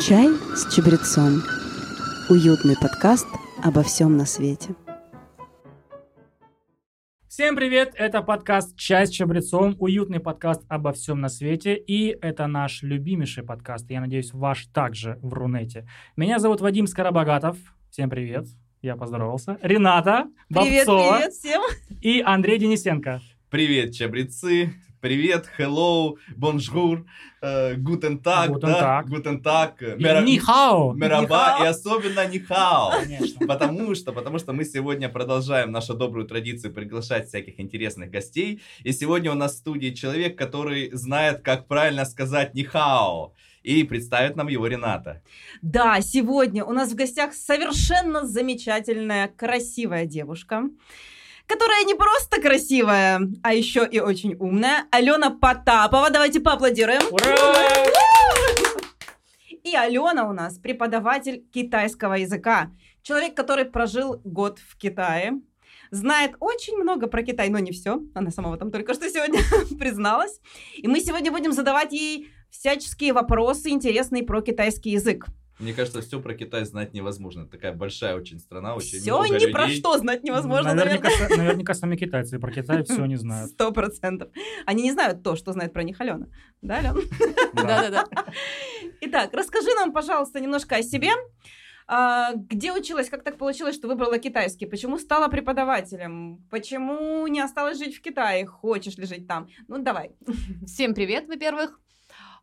Чай с чабрецом. Уютный подкаст обо всем на свете. Всем привет! Это подкаст «Чай с чабрецом», уютный подкаст обо всем на свете, и это наш любимейший подкаст, я надеюсь, ваш также в Рунете. Меня зовут Вадим Скоробогатов, всем привет, я поздоровался. Рената Привет, Бобцова привет всем. и Андрей Денисенко. Привет, чабрецы. Привет, hello, bonjour, э, guten tag, Guten да, Tag. guten tag, И мера- Нихао! мераба, и особенно нихао. Конечно. Потому что, потому что мы сегодня продолжаем нашу добрую традицию приглашать всяких интересных гостей. И сегодня у нас в студии человек, который знает, как правильно сказать нихао. И представит нам его Рената. Да, сегодня у нас в гостях совершенно замечательная, красивая девушка, которая не просто красивая, а еще и очень умная. Алена Потапова. Давайте поаплодируем. Ура! И Алена у нас преподаватель китайского языка. Человек, который прожил год в Китае. Знает очень много про Китай, но не все. Она сама в этом только что сегодня призналась. И мы сегодня будем задавать ей всяческие вопросы интересные про китайский язык. Мне кажется, все про Китай знать невозможно. Это такая большая очень страна, очень Все много ни про людей. что знать невозможно, наверняка, наверное. наверняка сами китайцы про Китай все не знают. Сто процентов. Они не знают то, что знает про них Алена. Да, Алена? Да. Итак, расскажи нам, пожалуйста, немножко о себе. А, Где училась, как так получилось, что выбрала китайский? Почему стала преподавателем? Почему не осталась жить в Китае? Хочешь ли жить там? Ну, давай. Всем привет, во-первых.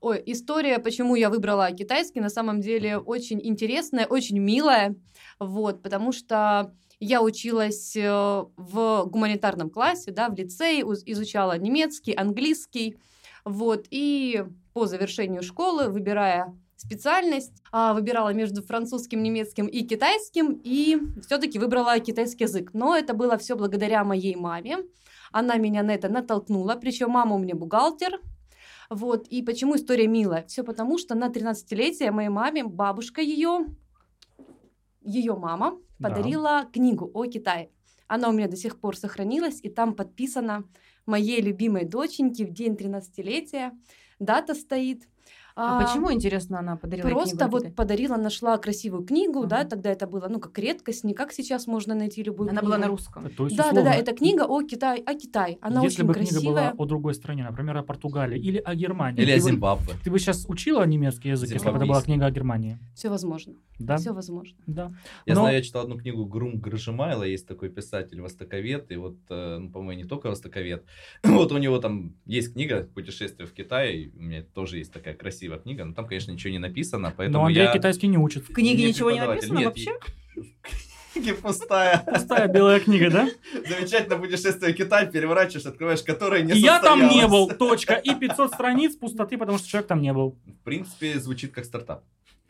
Ой, история, почему я выбрала китайский, на самом деле очень интересная, очень милая, вот, потому что я училась э, в гуманитарном классе, да, в лицее, изучала немецкий, английский, вот, и по завершению школы, выбирая специальность, а, выбирала между французским, немецким и китайским, и все-таки выбрала китайский язык. Но это было все благодаря моей маме. Она меня на это натолкнула, причем мама у меня бухгалтер, вот, и почему история милая? Все потому, что на 13-летие моей маме бабушка ее, ее мама, Да. подарила книгу о Китае. Она у меня до сих пор сохранилась, и там подписано моей любимой доченьки в день 13-летия. Дата стоит. А, почему, интересно, она подарила Просто книгу о вот Китае? подарила, нашла красивую книгу, да, Ага. тогда это было, ну, как редкость, не как сейчас можно найти любую Она книгу. была на русском. То есть, Да, да, условно, да, это книга о Китае, о Китае. Она Если очень бы красивая. книга была о другой стране, например, о Португалии или о Германии, Или о ты бы- Зимбабве. Ты бы сейчас учила немецкий язык, если бы это была книга о Германии? Все возможно. Да? Все возможно. Да. Я Но- знаю, я читал одну книгу Грум Гржимайла, есть такой писатель, востоковед, и вот, э, ну, по-моему, не только востоковед, вот у него там есть книга «Путешествие в Китай», у меня тоже есть такая красивая книга, но там, конечно, ничего не написано, поэтому Но Андрей я... китайский не учит. В книге не ничего не написано Нет, вообще? и- Книга пустая. Пустая белая книга, да? Замечательное путешествие в Китай, переворачиваешь, открываешь, которое не И я там не был, точка. И 500 страниц пустоты, потому что человек там не был. В принципе, звучит как стартап.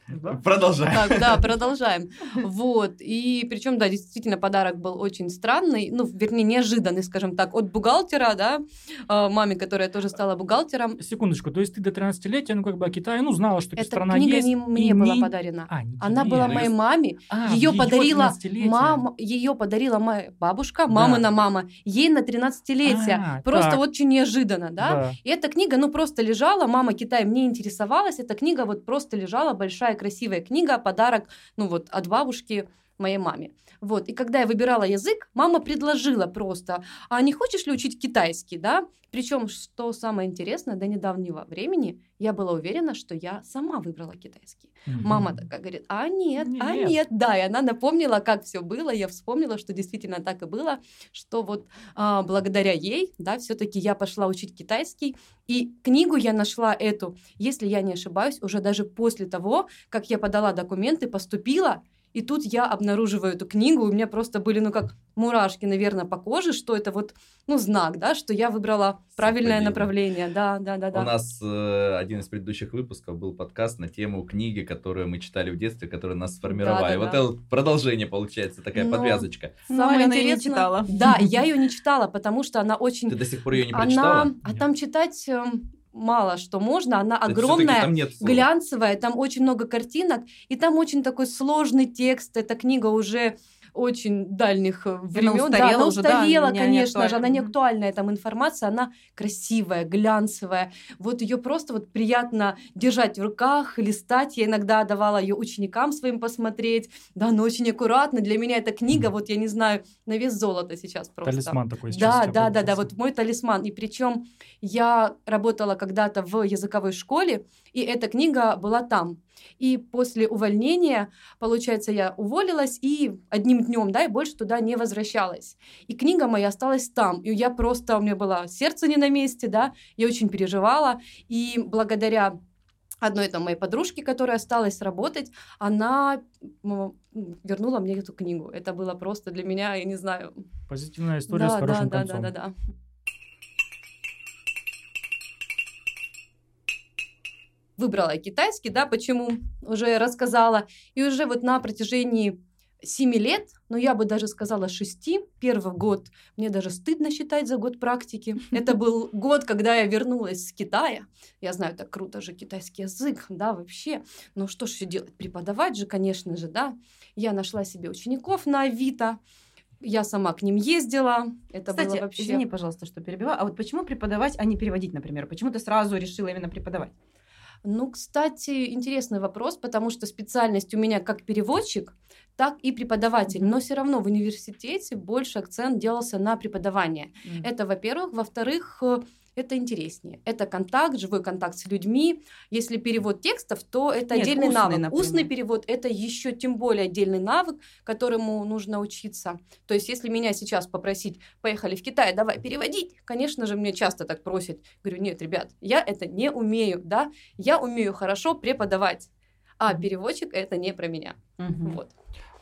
Да. Продолжаем. Так, да, продолжаем. Вот. И причем, да, действительно, подарок был очень странный, ну, вернее, неожиданный, скажем так, от бухгалтера, да, э, маме, которая тоже стала бухгалтером. Секундочку, то есть ты до 13-летия, ну как бы о Китае, ну знала, что Эта страна книга есть. не и мне была не- подарена. А, не Она была моей маме, А, ее в подарила 13-летие. мама, ее подарила моя бабушка, Да. мамина мама, ей на 13-летие. А, Просто так, очень неожиданно, да? да. И эта книга, ну, просто лежала, мама Китаем не интересовалась, эта книга вот просто лежала, большая красивая книга, подарок, ну, вот, от бабушки моей маме. Вот, и когда я выбирала язык, мама предложила просто, а не хочешь ли учить китайский, да? Причем, что самое интересное, до недавнего времени я была уверена, что я сама выбрала китайский. Мама такая говорит, а нет, а Нет. нет, да, и она напомнила, как все было, я вспомнила, что действительно так и было, что вот а, благодаря ей, да, все-таки я пошла учить китайский, и книгу я нашла эту, если я не ошибаюсь, уже даже после того, как я подала документы, поступила, и тут я обнаруживаю эту книгу, у меня просто были, ну, как мурашки, наверное, по коже, что это вот, ну, знак, да, что я выбрала правильное Совпадение. направление, да, да, да, да. У нас э, один из предыдущих выпусков был подкаст на тему книги, которую мы читали в детстве, которые нас сформировали. Да-да-да. Вот это вот продолжение получается, такая Но- подвязочка. Ну, Самое Алена её не интересное- читала. Да, я ее не читала, потому что она очень Ты до сих пор ее не она, прочитала? а там читать эм, мало что можно, она огромная, там нет глянцевая, там очень много картинок, и там очень такой сложный текст. Эта книга уже очень дальних э, времен. Да, устарела она уже, да, устарела, не- не конечно же, она не актуальна. актуальная. Там информация, она красивая, глянцевая. Вот ее просто вот приятно держать в руках, листать. Я иногда давала ее ученикам своим посмотреть. Да, она очень аккуратно. Для меня эта книга, вот я не знаю, на вес золота сейчас просто. Талисман такой сейчас. Да, да, да, да, вот мой талисман. И причем я работала когда-то в языковой школе, и эта книга была там. И после увольнения, получается, я уволилась и одним днем, да, и больше туда не возвращалась. И книга моя осталась там. И я просто, у меня было сердце не на месте, да, я очень переживала. И благодаря одной там моей подружке, которая осталась работать, она вернула мне эту книгу. Это было просто для меня, я не знаю, Позитивная история с да, хорошим да, концом. да, да, да. Выбрала китайский, да, почему уже рассказала. И уже вот на протяжении семи лет, ну я бы даже сказала шести, первый год, мне даже стыдно считать за год практики. Это был год, когда я вернулась с Китая. Я знаю, так круто же китайский язык, да, вообще. Ну что ж все делать, преподавать же, конечно же, да. Я нашла себе учеников на Авито, я сама к ним ездила. Это Кстати, было вообще... извини, пожалуйста, что перебиваю. А вот почему преподавать, а не переводить, например? Почему ты сразу решила именно преподавать? Ну, кстати, интересный вопрос, потому что специальность у меня как переводчик, так и преподаватель. Но все равно в университете больше акцент делался на преподавание. Это, во-первых. Во-вторых, э, это интереснее. Это контакт, живой контакт с людьми. Если перевод текстов, то это Нет, отдельный устный, навык. например. Устный перевод это еще тем более отдельный навык, которому нужно учиться. То есть, если меня сейчас попросить, поехали в Китай, давай переводить, конечно же, мне часто так просят. Говорю, нет, ребят, я это не умею, да, я умею хорошо преподавать. А переводчик это не про меня. Мгм. Вот.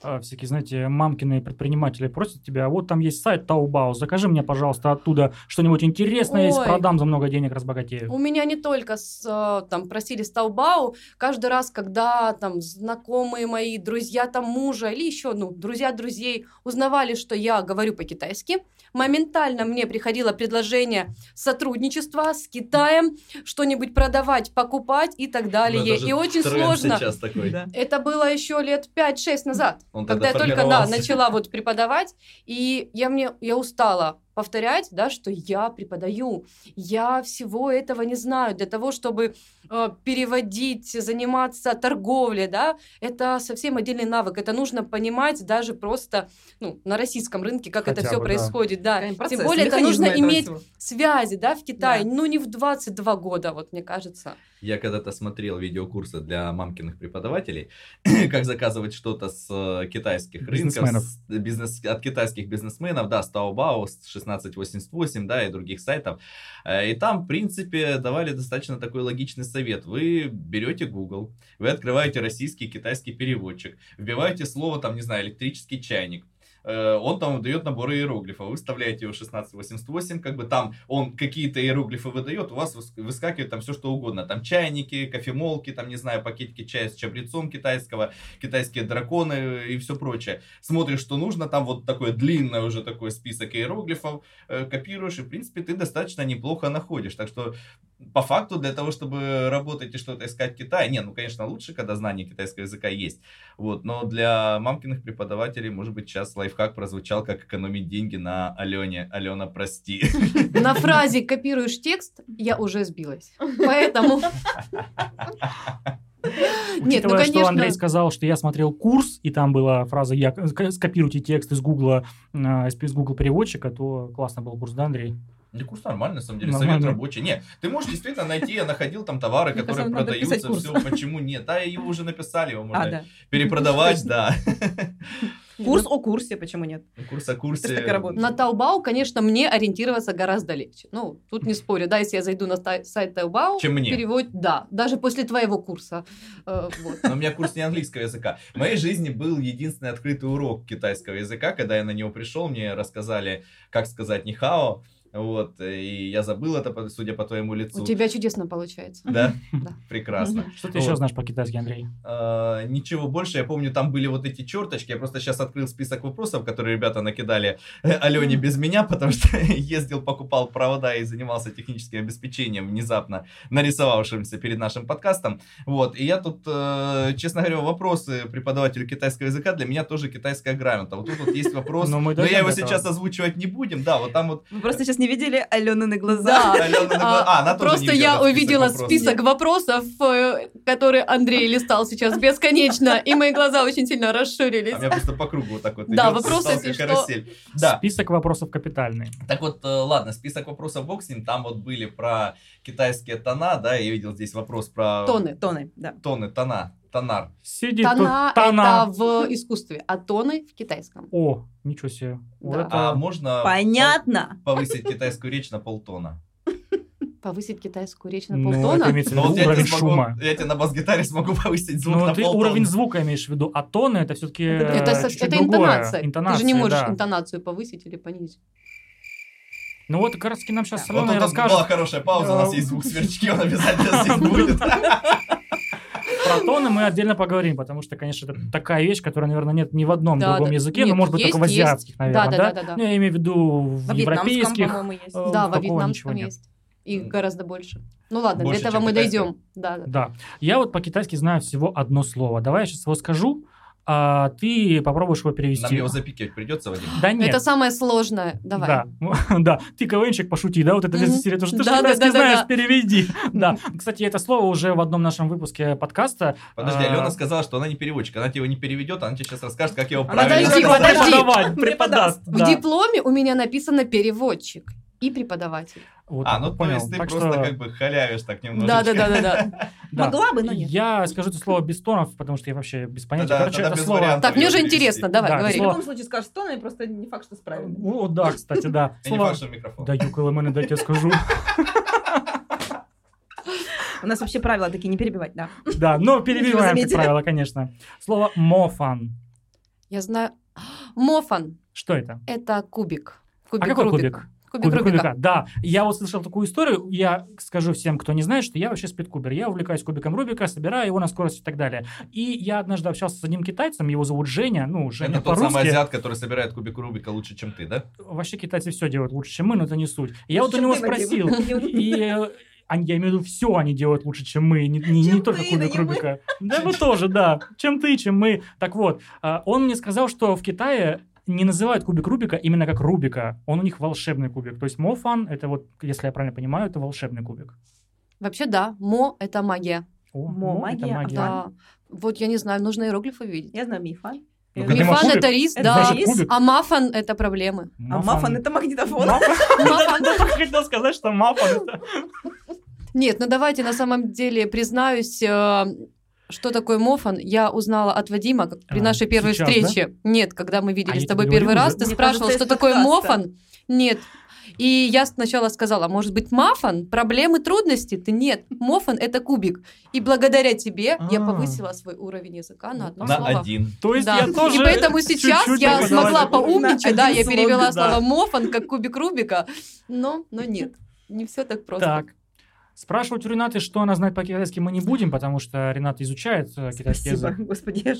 А, всякие, знаете, мамкины предприниматели просят тебя, вот там есть сайт Taobao, закажи мне, пожалуйста, оттуда что-нибудь интересное, если Ой. продам за много денег, разбогатею. У меня не только с, э, там просили с Таубау, каждый раз, когда там знакомые мои, друзья там мужа или еще, ну, друзья друзей узнавали, что я говорю по-китайски, моментально мне приходило предложение сотрудничества с Китаем, что-нибудь продавать, покупать и так далее. Ну, и очень сложно. сейчас такой. Да. Это было еще лет 5-6 назад, Он когда я только да, начала вот преподавать, и я мне я устала повторять, да, что я преподаю, я всего этого не знаю для того, чтобы э, переводить, заниматься торговлей, да, это совсем отдельный навык, это нужно понимать даже просто ну, на российском рынке, как это Хотя все бы, да. происходит, да. Процесс, Тем более это нужно иметь всего. связи, да, в Китае, Да. ну не в 22 года, вот мне кажется. Я когда-то смотрел видеокурсы для мамкиных преподавателей, как заказывать что-то с э, китайских рынков, с бизнес, от китайских бизнесменов, да, с Taobao, с 1688, да, и других сайтов. Э, И там, в принципе, давали достаточно такой логичный совет. Вы берете Google, вы открываете российский китайский переводчик, вбиваете слово, там, не знаю, электрический чайник, Э, он там выдает наборы иероглифов, вы вставляете его в 1688, как бы там он какие-то иероглифы выдает, у вас выс- выскакивает там все что угодно, там чайники, кофемолки, там, не знаю, пакетики чая с чабрецом китайского, китайские драконы и все прочее. Смотришь, что нужно, там вот такой длинный уже такой список иероглифов, э, копируешь, и, в принципе, ты достаточно неплохо находишь. Так что, по факту, для того, чтобы работать и что-то искать в Китае, не, ну, конечно, лучше, когда знание китайского языка есть, вот, но для мамкиных преподавателей, может быть, сейчас лайфхак прозвучал, как экономить деньги на Алене. Алена, прости. На фразе «копируешь текст» я уже сбилась. Поэтому... Нет, ну Учитывая, что Андрей сказал, что я смотрел курс, и там была фраза «Я ск- скопируйте текст из Гугла, э, из Google переводчика», то классно был курс, да, Андрей? Да курс нормальный, на самом деле, Нормально. совет рабочий. Не, ты можешь действительно найти, я находил там товары, Мне которые продаются, все, почему нет. Да, его уже написали, его можно А, да. перепродавать, да. Курс о курсе, почему нет? Курс о курсе. На Taobao, конечно, мне ориентироваться гораздо легче. Ну, тут не спорю, да, если я зайду на сайт Taobao, Чем мне. перевод, да, даже после твоего курса. Э, вот. Но у меня курс не английского языка. В моей жизни был единственный открытый урок китайского языка. Когда я на него пришел, мне рассказали, как сказать нихао. Вот, и я забыл это, по- судя по твоему лицу. У тебя чудесно получается. Да? Да. Прекрасно. Что ты еще знаешь по-китайски, Андрей? А, Ничего больше, я помню, там были вот эти черточки. Я просто сейчас открыл список вопросов, которые ребята накидали э, Алене без меня, потому что ездил, покупал провода и занимался техническим обеспечением, внезапно нарисовавшимся перед нашим подкастом. Вот, и я тут, э, честно говоря, вопросы преподавателю китайского языка для меня тоже китайская грамота. Вот тут вот есть вопрос, Но мы но я его сейчас озвучивать не будем. Да, вот там вот просто сейчас не видели Алены на глаза. Да. Алена на гла- А, она тоже не Просто видела я увидела вопросов. список вопросов, э, которые Андрей листал сейчас бесконечно, и мои глаза очень сильно расширились. А у меня просто по кругу вот так вот Да, идет, вопросы, если что. Да, Список вопросов капитальный. Так вот, э, ладно, список вопросов бог с ним. Там вот были про китайские тона, да, я видел здесь вопрос про... Тоны. Тоны, да. Тоны, тона, тонар. Сидит Тона тут тона. это в искусстве, а тоны в китайском. О, ничего себе. Вот Да. это- А можно Понятно. по- повысить китайскую речь на полтона? Повысить китайскую речь на Ну, это полтона. имеется в Ну виду вот я уровень смогу, шума. я тебе на бас-гитаре смогу повысить звук Ну, на ты полтона. уровень звука имеешь в виду, а тоны это все-таки Это, интонация. Ты же не можешь интонацию повысить или понизить. Ну вот как раз таки нам сейчас Да. Вот Аленой тут расскажет была хорошая пауза, у нас есть звук сверчки, он обязательно здесь будет. Про тоны, мы отдельно поговорим, потому что, конечно, это такая вещь, которая, наверное, нет ни в одном Да, другом да. языке, Нет, но, может быть, есть, только в есть. азиатских, наверное, Да, да? да, да, да. Ну, я имею в виду в вьетнамском, европейских. по-моему, есть. э, Да, такого вьетнамском есть. И гораздо больше. Ну ладно, Больше, до этого мы китайского. дойдем. Да, да. Да. Я вот по-китайски знаю всего одно слово. Давай я сейчас его скажу, а ты попробуешь его перевести. Нам его запикивать придется, Вадим? Да нет. Это самое сложное. Давай. Да, да. Ты КВНчик пошути, да, вот это весь серия, то, что ты Да, да, да, знаешь, да. переведи. Да. Кстати, это слово уже в одном нашем выпуске подкаста. Подожди, а, Алена сказала, что она не переводчик, она тебе его не переведет, она тебе сейчас расскажет, как его правильно Подожди, подожди. Преподавать, преподаст. В дипломе у меня написано переводчик и преподаватель. Вот, А, ну то понял. есть ты Так просто что- как бы халявишь так немножечко. Да, да, да, да, да. да. Могла бы, но нет. Я скажу это слово без тонов, потому что я вообще без понятия. Короче, это без слово... Так, мне уже интересно, давай, Да, В говори. слово- любом случае скажешь тоны, просто не факт, что справильно. О, да, кстати, да. Не факт, что в микрофон. Даю коломены, дайте я скажу. У нас вообще правила такие, не перебивать, да. Да, но перебиваем, как правило, конечно. Слово мофан. Я знаю. Мофан Что это? – это кубик. А какой кубик? Кубик Рубика. Да, я вот слышал такую историю. Я скажу всем, кто не знает, что я вообще спидкубер. Я увлекаюсь кубиком Рубика, собираю его на скорость и так далее. И я однажды общался с одним китайцем, его зовут Женя. Ну, Женя Это тот самый азиат, который собирает кубик Рубика лучше, чем ты, да? Вообще китайцы все делают лучше, чем мы, но это не суть. Я вот у него спросил. И э, они, я имею в виду, все они делают лучше, чем мы, не, не- не Чем только ты, кубик да не мы. Рубика. Да, вы тоже, да. Чем ты, чем мы. Так вот, а, он мне сказал, что в Китае не называют кубик Рубика именно как Рубика. Он у них волшебный кубик. То есть Мофан, это вот, если я правильно понимаю, это волшебный кубик. Вообще, да, мо – это магия. О, Мо, это магия, магия. Да. Вот я не знаю, нужно иероглифы видеть. Я знаю мифа. Ну, Я Мифан это рис, Это да. Значит, кубик. А мафан – это проблемы. А мафан это магнитофон. Только хотел сказать, что мафан это... Нет, ну давайте на самом деле признаюсь, э, что такое мофан, я узнала от Вадима как при А, нашей первой сейчас, встрече. Нет, когда мы А виделись я с тобой первый раз, уже. ты Мне спрашивал, кажется, что такое подкаста. мофан. Нет. И я сначала сказала, может быть, мафан? Проблемы, трудности? Ты нет. Мофан – это кубик. И благодаря тебе я А. повысила свой уровень языка на одно На слово. один. То есть Да. я тоже И поэтому сейчас чуть-чуть я смогла поумничать, да, я перевела да. слово мофан как кубик Рубика, но, но нет, не все так просто. Так. Спрашивать у Ренаты, что она знает по-китайски, мы не будем, потому что Рената изучает э, китайский Спасибо, язык. господи, я ж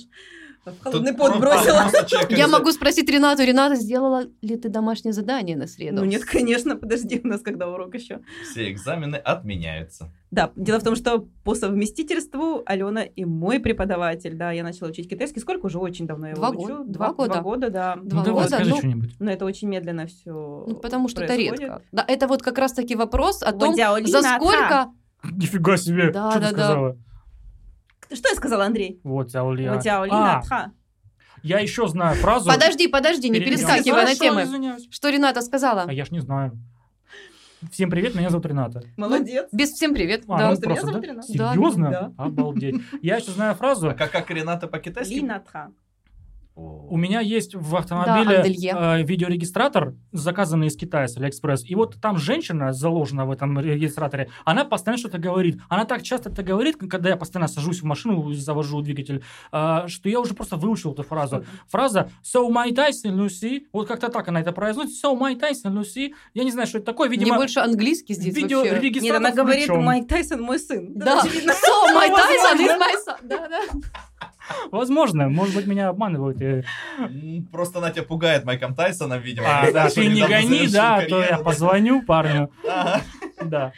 в Тут холодный пот бросила. Я могу спросить Ренату, Рената, сделала ли ты домашнее задание на среду? Ну нет, конечно, подожди, у нас когда урок еще. Все экзамены отменяются. Да, дело в том, что по совместительству Алена и мой преподаватель, да, я начала учить китайский. Сколько уже? Очень давно я его Два учу. года. Два года. Два года, да. Два Ну давай, года, скажи ну, что-нибудь. Но это очень медленно все. Ну, потому что это редко. Да, это вот как раз-таки вопрос о том, за сколько... Нифига себе, Да, что да, ты да. Что я сказала, Андрей? Вот, Аулия. Водяолина, А, я еще знаю фразу. Подожди, подожди, не перескакивай на темы. Что Рената сказала? А я ж не знаю. Всем привет, меня зовут Рената. Молодец. Без всем привет. А, да. ну Просто меня зовут да? Рената. Серьезно? да. Обалдеть. Я еще знаю фразу. А как, как Рената по-китайски? Лина, та. У меня есть в автомобиле Анделье. э, видеорегистратор, заказанный из Китая, с Алиэкспресс. И вот там женщина заложена в этом регистраторе, она постоянно что-то говорит. Она так часто это говорит, когда я постоянно сажусь в машину, завожу двигатель, э, что я уже просто выучил эту фразу. Фраза «So my Tyson, Lucy», вот как-то так она это произносит, «So my Tyson, Lucy». Я не знаю, что это такое, Мне видимо, больше английский здесь вообще. Нет, видеорегистратор она говорит. Майк Тайсон мой сын. Да, очевидно. so my Tyson is my son. Да, да. Возможно, может быть, меня обманывают. М, Просто она тебя пугает Майком Тайсоном, видимо. А, да, ты не гони, да, а то я позвоню парню. Да.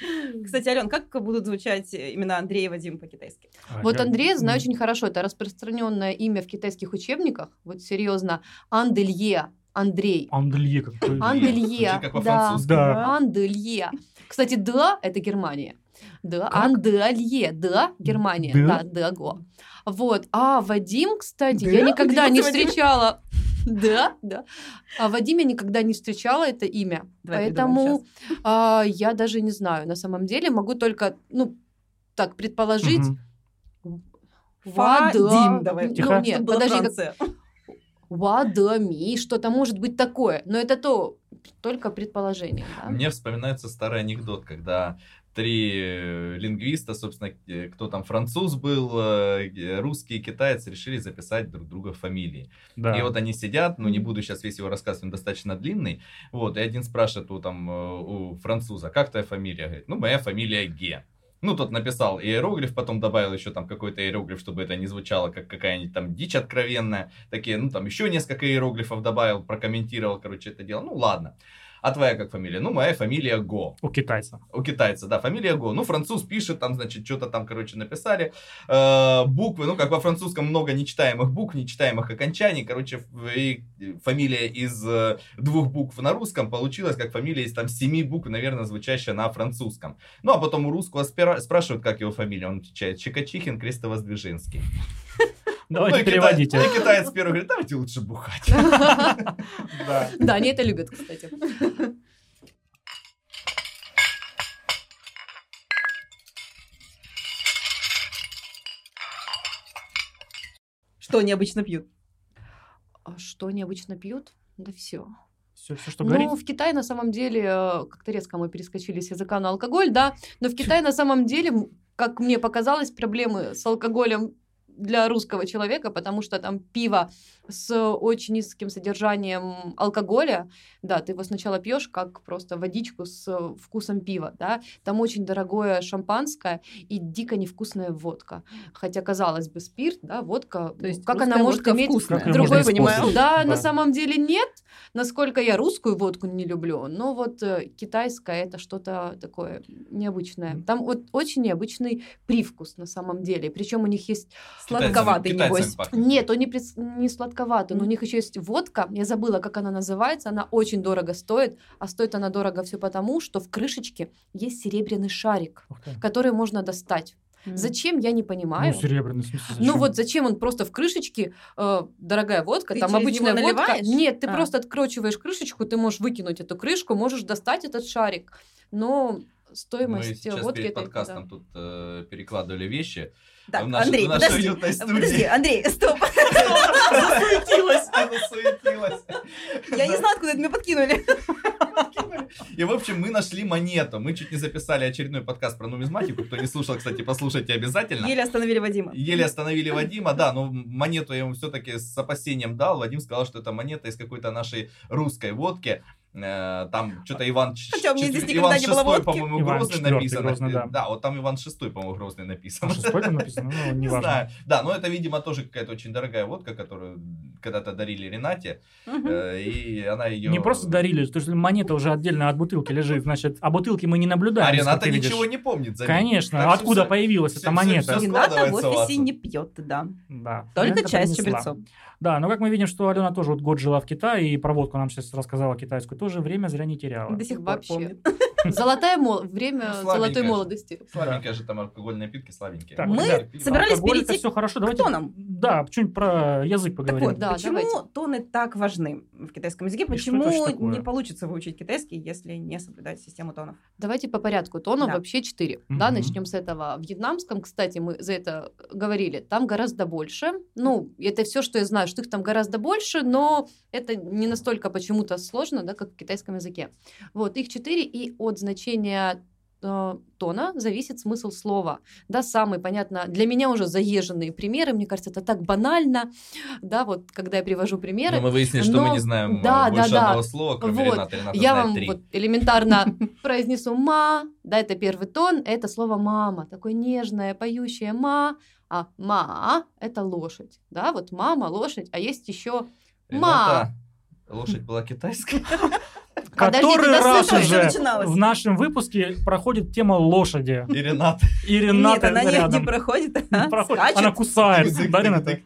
Кстати, Ален, как будут звучать имена Андрей и Вадим по-китайски? Вот Я- Андрей знаю очень хорошо. Это распространенное имя в китайских учебниках. Вот серьезно. Анделье. Андрей. Анделье. Анделье. Да. Да. Анделье. Кстати, да, это Германия. Да? Анделье, да, Германия, Да? да, Даго. Вот, а Вадим, кстати, Да? я никогда Вадим, не Вадим. встречала. Да, да. А Вадим я никогда не встречала это имя. Давай Поэтому а, я даже не знаю. На самом деле могу только, ну, так, предположить. Вадим, давай. Ну, нет, подожди, как-. Вадами, что-то может быть такое. Но это то, только предположение. да. Мне вспоминается старый анекдот, когда три э, лингвиста, собственно, э, кто там француз был, э, русский и китаец, решили записать друг друга фамилии. Да. И вот они сидят, ну не буду сейчас весь его рассказ, он достаточно длинный. Вот, и один спрашивает у, там, у француза, как твоя фамилия? Говорит, ну моя фамилия Ге. Ну, тот написал иероглиф, потом добавил еще там какой-то иероглиф, чтобы это не звучало как какая-нибудь там дичь откровенная. Такие, ну, там еще несколько иероглифов добавил, прокомментировал, короче, это дело. Ну, ладно. А твоя как фамилия? Ну, моя фамилия Го. У китайца. У китайца, да, фамилия Го. Ну, француз пишет, там, значит, что-то там, короче, написали. Э, буквы, ну, как во французском много нечитаемых букв, нечитаемых окончаний. Короче, и фамилия из э, двух букв на русском получилась как фамилия из там семи букв, наверное, звучащая на французском. Ну, а потом у русского спира- спрашивают, как его фамилия. Он отвечает, Чикачихин Крестовоздвиженский. Давайте ну, кита- переводите. и китаец первый говорит, давайте лучше бухать. Да. Да, они это любят, кстати. Что они обычно пьют? А что они обычно пьют? Да все. Все, все, что говорит. Ну, в Китае на самом деле, э, как-то резко мы перескочили с языка на алкоголь, да, но в Китае на самом деле, как мне показалось, проблемы с алкоголем для русского человека, потому что там пиво с очень низким содержанием алкоголя, да, ты его сначала пьешь как просто водичку с вкусом пива, да, там очень дорогое шампанское и дико невкусная водка, хотя казалось бы спирт, да, водка, То есть как она может водка иметь вкусная. Другой понимаю. Да, Да. на самом деле нет. Насколько я русскую водку не люблю, но вот э, китайская это что-то такое необычное. Там вот очень необычный привкус на самом деле. Причем у них есть Сладковатый, Китайцами небось. нет, он не, прис- не сладковатый, но у них еще есть водка. Я забыла, как она называется. Она очень дорого стоит, а стоит она дорого все потому, что в крышечке есть серебряный шарик, который можно достать. Зачем я не понимаю. Ну, серебряный, в смысле, Ну зачем? вот зачем он просто в крышечке, э, дорогая водка, Ты там обычная водка. наливаешь? Нет, ты А. просто откручиваешь крышечку, ты можешь выкинуть эту крышку, можешь достать этот шарик. Но Мы стоимость сейчас водки перед это- подкастом да. тут э, перекладывали вещи. Так, в нашей- Андрей, подожди. Подожди, Андрей, стоп. Засуетилась, засуетилась. Я не знаю, откуда это мне подкинули. И, в общем, мы нашли монету. Мы чуть не записали очередной подкаст про нумизматику. Кто не слушал, кстати, послушайте обязательно. Еле остановили Вадима. Еле остановили Вадима, да, но монету я ему все-таки с опасением дал. Вадим сказал, что это монета из какой-то нашей русской водки. Э, Там что-то Иван, Хотя у меня здесь Иван не было водки. по-моему, Иван Грозный написано. Грозный, да. Да, вот там Иван VI, по-моему, Грозный написан. А шестой там написано? Ну, Не знаю. Да, но это, видимо, тоже какая-то очень дорогая водка, которую когда-то дарили Ренате. Э, И она ее... Не просто дарили, то есть монета уже отдельно от бутылки лежит, значит, а бутылки мы не наблюдаем. А Рената видишь. ничего не помнит. заметь. Конечно, Так откуда появилась эта монета? Рената в офисе не пьет, да. Да. Только чай с чабрецом. Да, но как мы видим, что Алена тоже вот год жила в Китае, и про водку нам сейчас рассказала китайскую, тоже время зря не теряла. До сих пор Вообще. помнит. Золотая мол... время Ну, золотой слабенькая же. молодости. Слабенькие же там алкогольные напитки, слабенькие. Так, Мы ребят, собирались алкоголь это перейти все хорошо. к Давайте, тонам. Да, что-нибудь про язык Так поговорим. вот, Да, почему давайте. тоны так важны в китайском языке? Почему не получится выучить китайский, если не соблюдать систему тонов? Давайте по порядку. Тонов Да. вообще четыре. Да, Мгм. начнем с этого. В вьетнамском, кстати, мы за это говорили, там гораздо больше. Ну, это все, что я знаю, что их там гораздо больше, но это не настолько почему-то сложно, да, как в китайском языке. Вот, их четыре, и от значения э, тона зависит смысл слова. Да, самый, понятно, для меня уже заезженные примеры, мне кажется, это так банально, да, вот, когда я привожу примеры. Но мы выяснили, что мы Но- не знаем да, э, больше да, да. одного слова, кроме Вот. Рената. Рената Я вам три. вот элементарно произнесу ма, да, это первый тон, это слово мама, такое нежное, поющее ма, а ма это лошадь, да, вот мама, лошадь, а есть еще ма. Рената, лошадь была китайская. Который раз уже в нашем выпуске проходит тема лошади. И Рената. И Нет, Рената она не, рядом. не проходит, Не а проходит. скачет. Она кусается, да, Рената?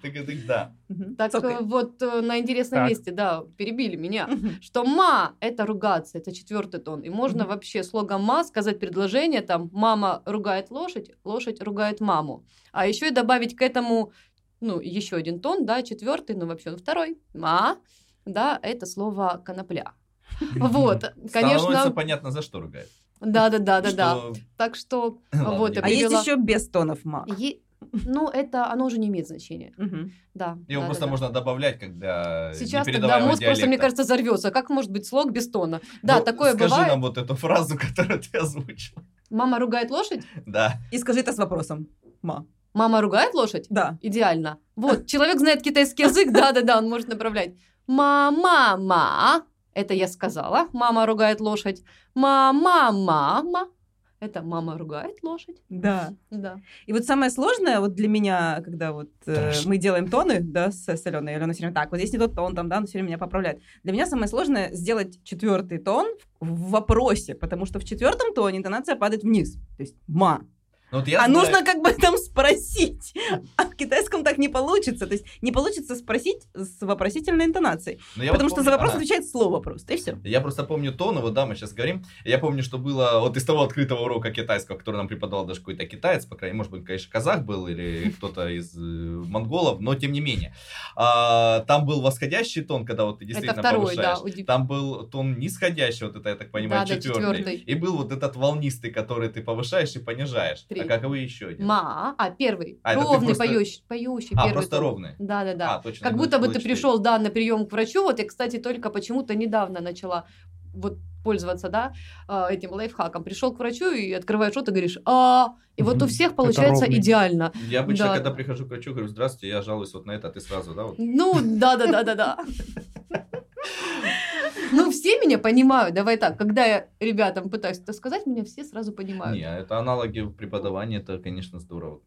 Да. Так э, вот э, на интересном Так. месте, да, перебили меня, что ма это ругаться, это четвертый тон, и можно вообще слогом ма сказать предложение там мама ругает лошадь, лошадь ругает маму, а еще и добавить к этому ну еще один тон, да, четвертый, ну вообще он второй, ма, да, это слово конопля. Вот, Становится конечно, понятно, за что ругает. да, да, да, да, да. Так что вот А есть еще без тонов ма. Е- Ну, это оно уже не имеет значения. Да. Его да, просто да, да. можно добавлять, когда Сейчас тогда мозг просто, мне кажется, взорвется. Как может быть слог без тона? Да, Ну, такое скажи бывает. нам вот эту фразу, которую ты озвучил. Мама ругает лошадь? Да. И скажи это с вопросом. Ма. Мама ругает лошадь? Да. Идеально. Вот, человек знает китайский язык, да-да-да, он может направлять. Мама-ма, это я сказала, мама ругает лошадь. Мама-мама, это мама ругает лошадь. Да. Да. И вот самое сложное вот для меня, когда вот э, мы делаем тоны, да, с, с Аленой, Алена все время, так, вот здесь не тот тон, там, да, она все время меня поправляет. Для меня самое сложное сделать четвертый тон в, в вопросе, потому что в четвертом тоне интонация падает вниз. То есть ма. Ну, вот а знаю- нужно как бы там спросить. А в китайском так не получится. То есть не получится спросить с вопросительной интонацией. но я вот потому что помню- за вопрос ага. отвечает слово просто, и все. Я просто помню тоны, вот да, мы сейчас говорим. Я помню, что было вот из того открытого урока китайского, который нам преподавал даже какой-то китаец, по крайней мере, может быть, конечно, казах был или кто-то из э, монголов, но тем не менее. А, там был восходящий тон, когда вот ты действительно Это второй, да. повышаешь. удив- Там был тон нисходящий, вот это, я так понимаю, Да, да, четвертый. И был вот этот волнистый, который ты повышаешь и понижаешь. Три. А каковы еще один? Ма, а первый, А, ровный, просто- поющий, поющий А, первый просто тон. ровный. Да-да-да. А, точно. Как будто бы ты пришел, да, на прием к врачу. Вот я, кстати, только почему-то недавно начала вот пользоваться, да, а, этим лайфхаком. Пришел к врачу и открываешь рот и говоришь, а, и вот у всех получается идеально. Я обычно, Да. когда прихожу к врачу, говорю, здравствуйте, я жалуюсь вот на это, а ты сразу, да, вот. Ну, да-да-да-да-да. Ну, все меня понимают, давай так, когда я ребятам пытаюсь это сказать, меня все сразу понимают. Не, это аналоги в преподавании, это, конечно, здорово.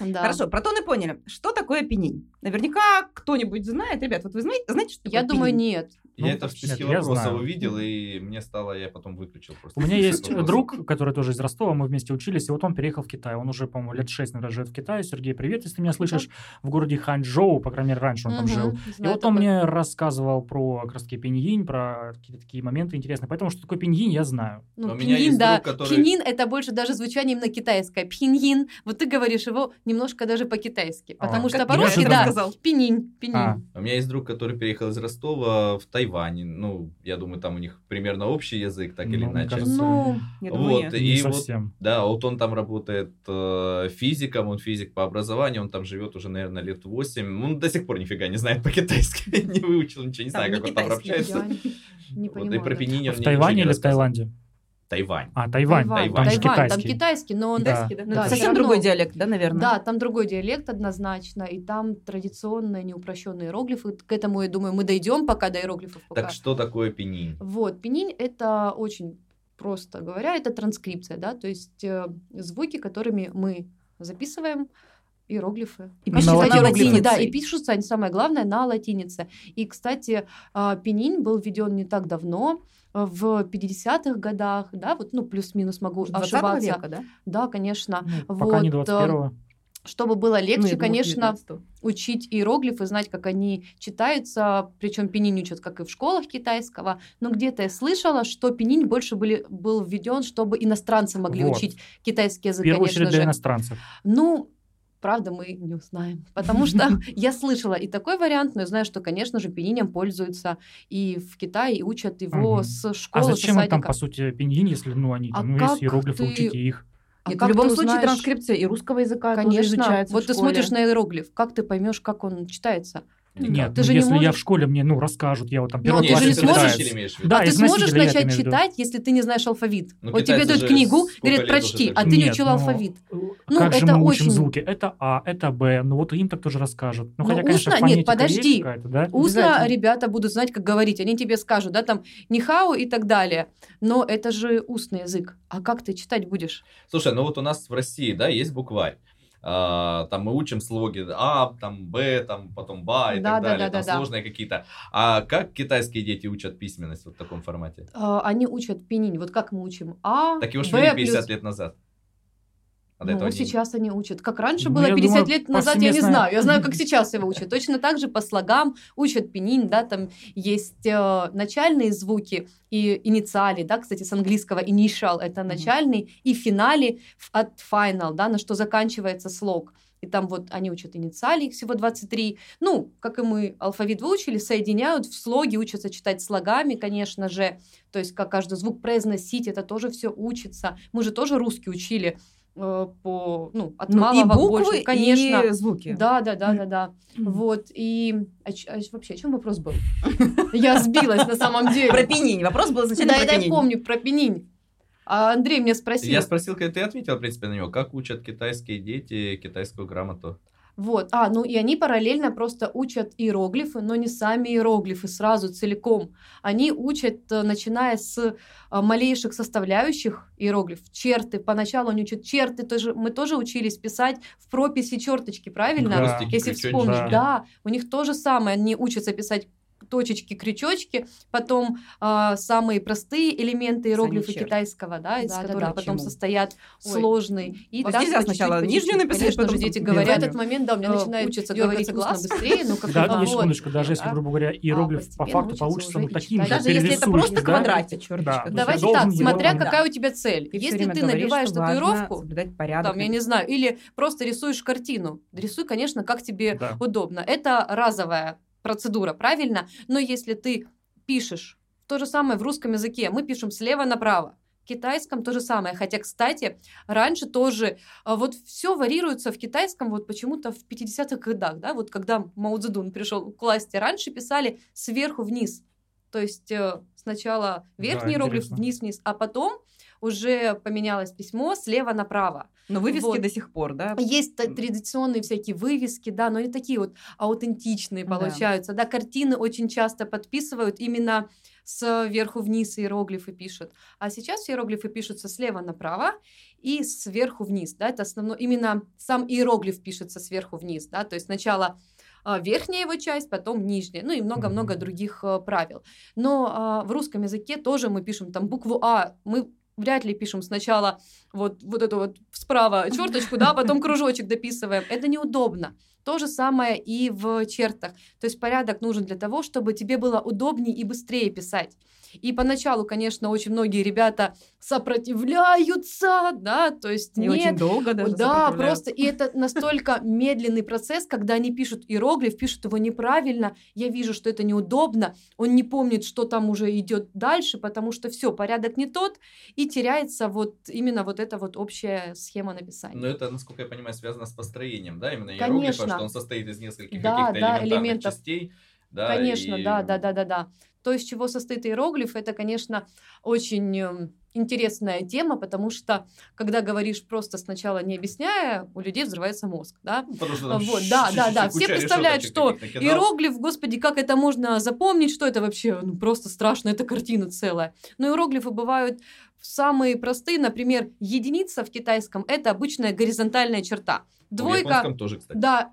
Да. Хорошо, про тоны поняли. Что такое пенинь? Наверняка кто-нибудь знает. Ребят, вот вы знаете, знаете что Я такое думаю, пенинь? нет. Ну, я это в нет, списке я вопросов увидел, и мне стало, я потом выключил просто. У меня есть друг, который тоже из Ростова, мы вместе учились, и вот он переехал в Китай. Он уже, по-моему, лет 6, наверное, живет в Китае. Сергей, привет, если ты меня слышишь. В городе Ханчжоу, по крайней мере, раньше он там жил. И вот он такой. мне рассказывал про как раз таки пиньинь, про какие-то такие моменты интересные. Поэтому что такое пиньинь, я знаю. Ну, есть да. друг, который- Пиньин это больше даже звучание именно китайское. Пиньин. Вот ты говоришь его немножко даже по-китайски. А, Потому что по-русски, да, сказал. пининь, пининь. А, У меня есть друг, который переехал из Ростова в Тайвань. Ну, я думаю, там у них примерно общий язык, так или ну, мне иначе. кажется, Ну, Я думаю, Вот, нет. не и вот совсем. Да, вот он там работает э, физиком, он физик по образованию, он там живет уже, наверное, лет 8. Он до сих пор нифига не знает по-китайски, не выучил ничего, не Там знаю, не как он там общается. не- не Вот, понимаю. и про да. пенинь он В Тайване не или в. Таиланде? Тайвань. А, Тайвань. Тайвань, Там же Тайвань, там китайский. китайский, но он... Да. Китайский, да? Да, Совсем равно. другой диалект, да, наверное? Да, там другой диалект однозначно, и там традиционные неупрощенные иероглифы. К этому, я думаю, мы дойдем пока до иероглифов. Пока. Так что такое пенинь? Вот, пенинь это очень просто говоря, это транскрипция, да, то есть э, звуки, которыми мы записываем иероглифы. И пишутся на латинице. Да, и пишутся они, самое главное, на латинице. И, кстати, а, пенинь был введен не так давно, э, в 50-х годах, да, вот, ну, плюс-минус могу 20 ошибаться. века, да? Да, конечно. Ну, Пока не Вот, э, 21-го. чтобы было Ну, легче, к конечно, 19. учить иероглифы, знать, как они читаются, причем пининь учат, как и в школах китайского, но где-то я слышала, что пининь больше были, был введен, чтобы иностранцы могли Вот. учить китайский В язык, первую конечно очередь для же. иностранцев. Ну, правда, мы не узнаем, потому что я слышала и такой вариант, но я знаю, что, конечно же, пининем пользуются и в Китае, и учат его с А школы, со зачем им там, по сути, пиньин, если, ну, они, А там, ну, есть иероглифы, ты- учите их. А Нет, как в любом случае узнаешь? транскрипция и русского языка тоже Конечно. изучается Вот в ты школе. смотришь на иероглиф, как ты поймешь, как он читается? Нет, ты ну, же не если я можешь- в школе, мне, ну, расскажут, я вот там Ну, первый ты класс же не сможешь- имеешь в виду? Да, а ты сможешь я начать читать, если ты не знаешь алфавит? Ну, вот тебе дают же книгу, говорят, прочти, а ты Нет, не учил но алфавит. Ну, как же это мы учим очень- звуки? Это А, это Б. Ну вот им так тоже расскажут. Ну, Ну, хотя, конечно, устно- нет, подожди. да? Устно ребята будут знать, как говорить. Они тебе скажут, да, там, нихау и так далее. Но это же устный язык. А как ты читать будешь? Слушай, ну вот у нас в России, да, есть букварь. А, там мы учим слоги А, там Б, там потом БА и Да, так да, далее, да, там да, да. сложные какие-то. А как китайские дети учат письменность вот в таком формате? А, они учат пининь. Вот как мы учим А, Так его Б ввели плюс- 50 лет назад. До Ну, этого сейчас они учат. Как раньше Ну, было я 50 думаю, лет назад, я не знаю. Я знаю, как сейчас его учат. Точно так же по слогам учат пининь, да, там есть э, начальные звуки и инициали, да, кстати, с английского initial это начальный, и финали от final, да, на что заканчивается слог. И там вот они учат инициали, их всего 23. Ну, как и мы алфавит выучили, соединяют в слоги, учатся читать слогами, конечно же. То есть, как каждый звук произносить, это тоже все учится. Мы же тоже русский учили по, ну, от Ну, и малого к буквы, большему, конечно. и звуки. Да, да, да, да, да. Вот, и а а вообще, о чем вопрос был? Я сбилась на самом деле. Про пининь. Вопрос был изначально Да, про да, я помню, про пенинь. А Андрей меня спросил. Я спросил, когда ты ответил, в принципе, на него, как учат китайские дети китайскую грамоту. Вот, а, ну и они параллельно просто учат иероглифы, но не сами иероглифы сразу целиком. Они учат, э, начиная с а, малейших составляющих иероглиф, черты. Поначалу они учат черты, тоже, мы тоже учились писать в прописи черточки, правильно? Да. Если вспомнить, Да. да. у них то же самое, они учатся писать точечки, крючочки, потом а, самые простые элементы иероглифа черты. китайского, да, из Да, да, которых да, потом почему? состоят Ой. сложные. И Вот нельзя сначала по нижнюю написать, Конечно потом же, дети говорят, В этот момент, да, у меня э, начинает дергаться говорить глаз быстрее, ну, как Да, вот. секундочку, даже если, Да. грубо говоря, иероглиф по факту получится ну, таким же. Даже если это просто да? квадратик, черточка. Да. Давайте так, смотря да. какая у тебя цель. Если ты набиваешь татуировку, там, я не знаю, или просто рисуешь картину. Рисуй, конечно, как тебе Да. удобно. Это разовая процедура, правильно? Но если ты пишешь то же самое в русском языке, мы пишем слева направо. В китайском то же самое. Хотя, кстати, раньше тоже а, вот все варьируется в китайском вот почему-то в 50-х годах, да, вот когда Мао Цзэдун пришел к власти, раньше писали сверху вниз. То есть э, сначала верхний Да, иероглиф вниз-вниз, а потом уже поменялось письмо слева направо. Но вывески Вот. до сих пор, да? Есть традиционные всякие вывески, да, но они такие вот аутентичные Да. получаются. Да, картины очень часто подписывают именно сверху вниз иероглифы пишут. А сейчас иероглифы пишутся слева направо и сверху вниз. Да, это основно именно сам иероглиф пишется сверху вниз. Да, то есть сначала верхняя его часть, потом нижняя, ну и много-много других а, правил. Но а, в русском языке тоже мы пишем там букву А, мы вряд ли пишем сначала вот, вот эту вот справа черточку, да, потом кружочек дописываем. Это неудобно. То же самое и в чертах. То есть порядок нужен для того, чтобы тебе было удобнее и быстрее писать. И поначалу, конечно, очень многие ребята сопротивляются, да, то есть Не нет, очень долго даже да, просто и это настолько медленный процесс, когда они пишут иероглиф, пишут его неправильно, я вижу, что это неудобно, он не помнит, что там уже идет дальше, потому что все, порядок не тот, и теряется вот именно вот эта вот общая схема написания. Но это, насколько я понимаю, связано с построением, да, именно Конечно. иероглифа, что он состоит из нескольких Да, каких-то да, элементарных элементов. частей. Да, Конечно, и- да, да, да, да, да. То, из чего состоит иероглиф, это, конечно, очень эм, интересная тема, потому что, когда говоришь просто сначала не объясняя, у людей взрывается мозг, да. Ну, Потому что там Вот, да, да, да. Все представляют, что. Иероглиф, господи, как это можно запомнить, что это вообще, ну, просто страшно, это картина целая. Но иероглифы бывают самые простые, например, единица в китайском – это обычная горизонтальная черта. В Двойка, японском тоже, кстати. да,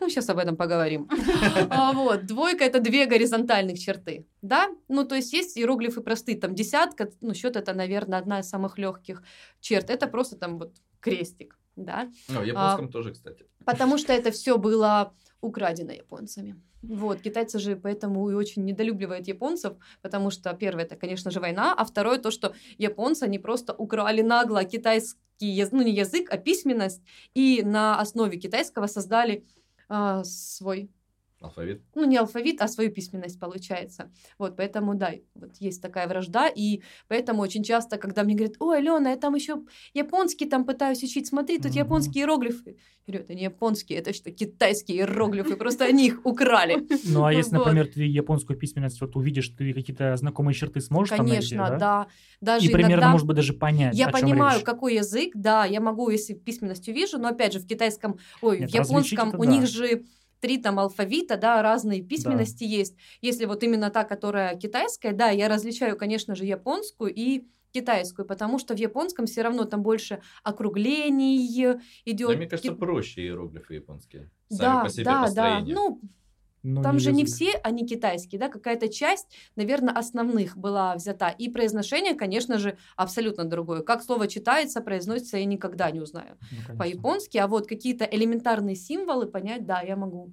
ну, сейчас об этом поговорим. А, Вот, двойка – это две горизонтальных черты, да? Ну, то есть есть иероглифы простые, там десятка, ну, счет это, наверное, одна из самых легких черт. Это просто там вот крестик. Да, Ну, японском тоже, кстати. потому что это все было украдено японцами. Вот, китайцы же поэтому и очень недолюбливают японцев, потому что первое, это, конечно же, война, а второе, то, что японцы, они просто украли нагло китайский ну не язык, а письменность, и на основе китайского создали а, свой Алфавит. ну, не алфавит, а свою письменность получается. Вот, поэтому, да, вот есть такая вражда, и поэтому очень часто, когда мне говорят, ой, Алена, я там еще японский там пытаюсь учить, смотри, тут Мгм. японские иероглифы. Я говорю, это не японские, это что, китайские иероглифы, просто они их украли. Ну, а если, например, ты японскую письменность вот увидишь, ты какие-то знакомые черты сможешь Конечно, да? да. Даже И примерно, может быть, даже понять, Я понимаю, какой язык, да, я могу, если письменность увижу, но опять же в китайском, ой, в японском у них же три там алфавита, да, разные письменности есть. Если вот именно та, которая китайская, да, я различаю, конечно же, японскую и китайскую, потому что в японском все равно там больше округлений идет. Да, мне кажется, проще иероглифы японские. Сами да, по себе да, да. построение. Ну, Ну, там же не язык. все они китайские, да, какая-то часть, наверное, основных была взята. И произношение, конечно же, абсолютно другое. Как слово читается, произносится, я никогда не узнаю Ну, по-японски, а вот какие-то элементарные символы понять, да, я могу.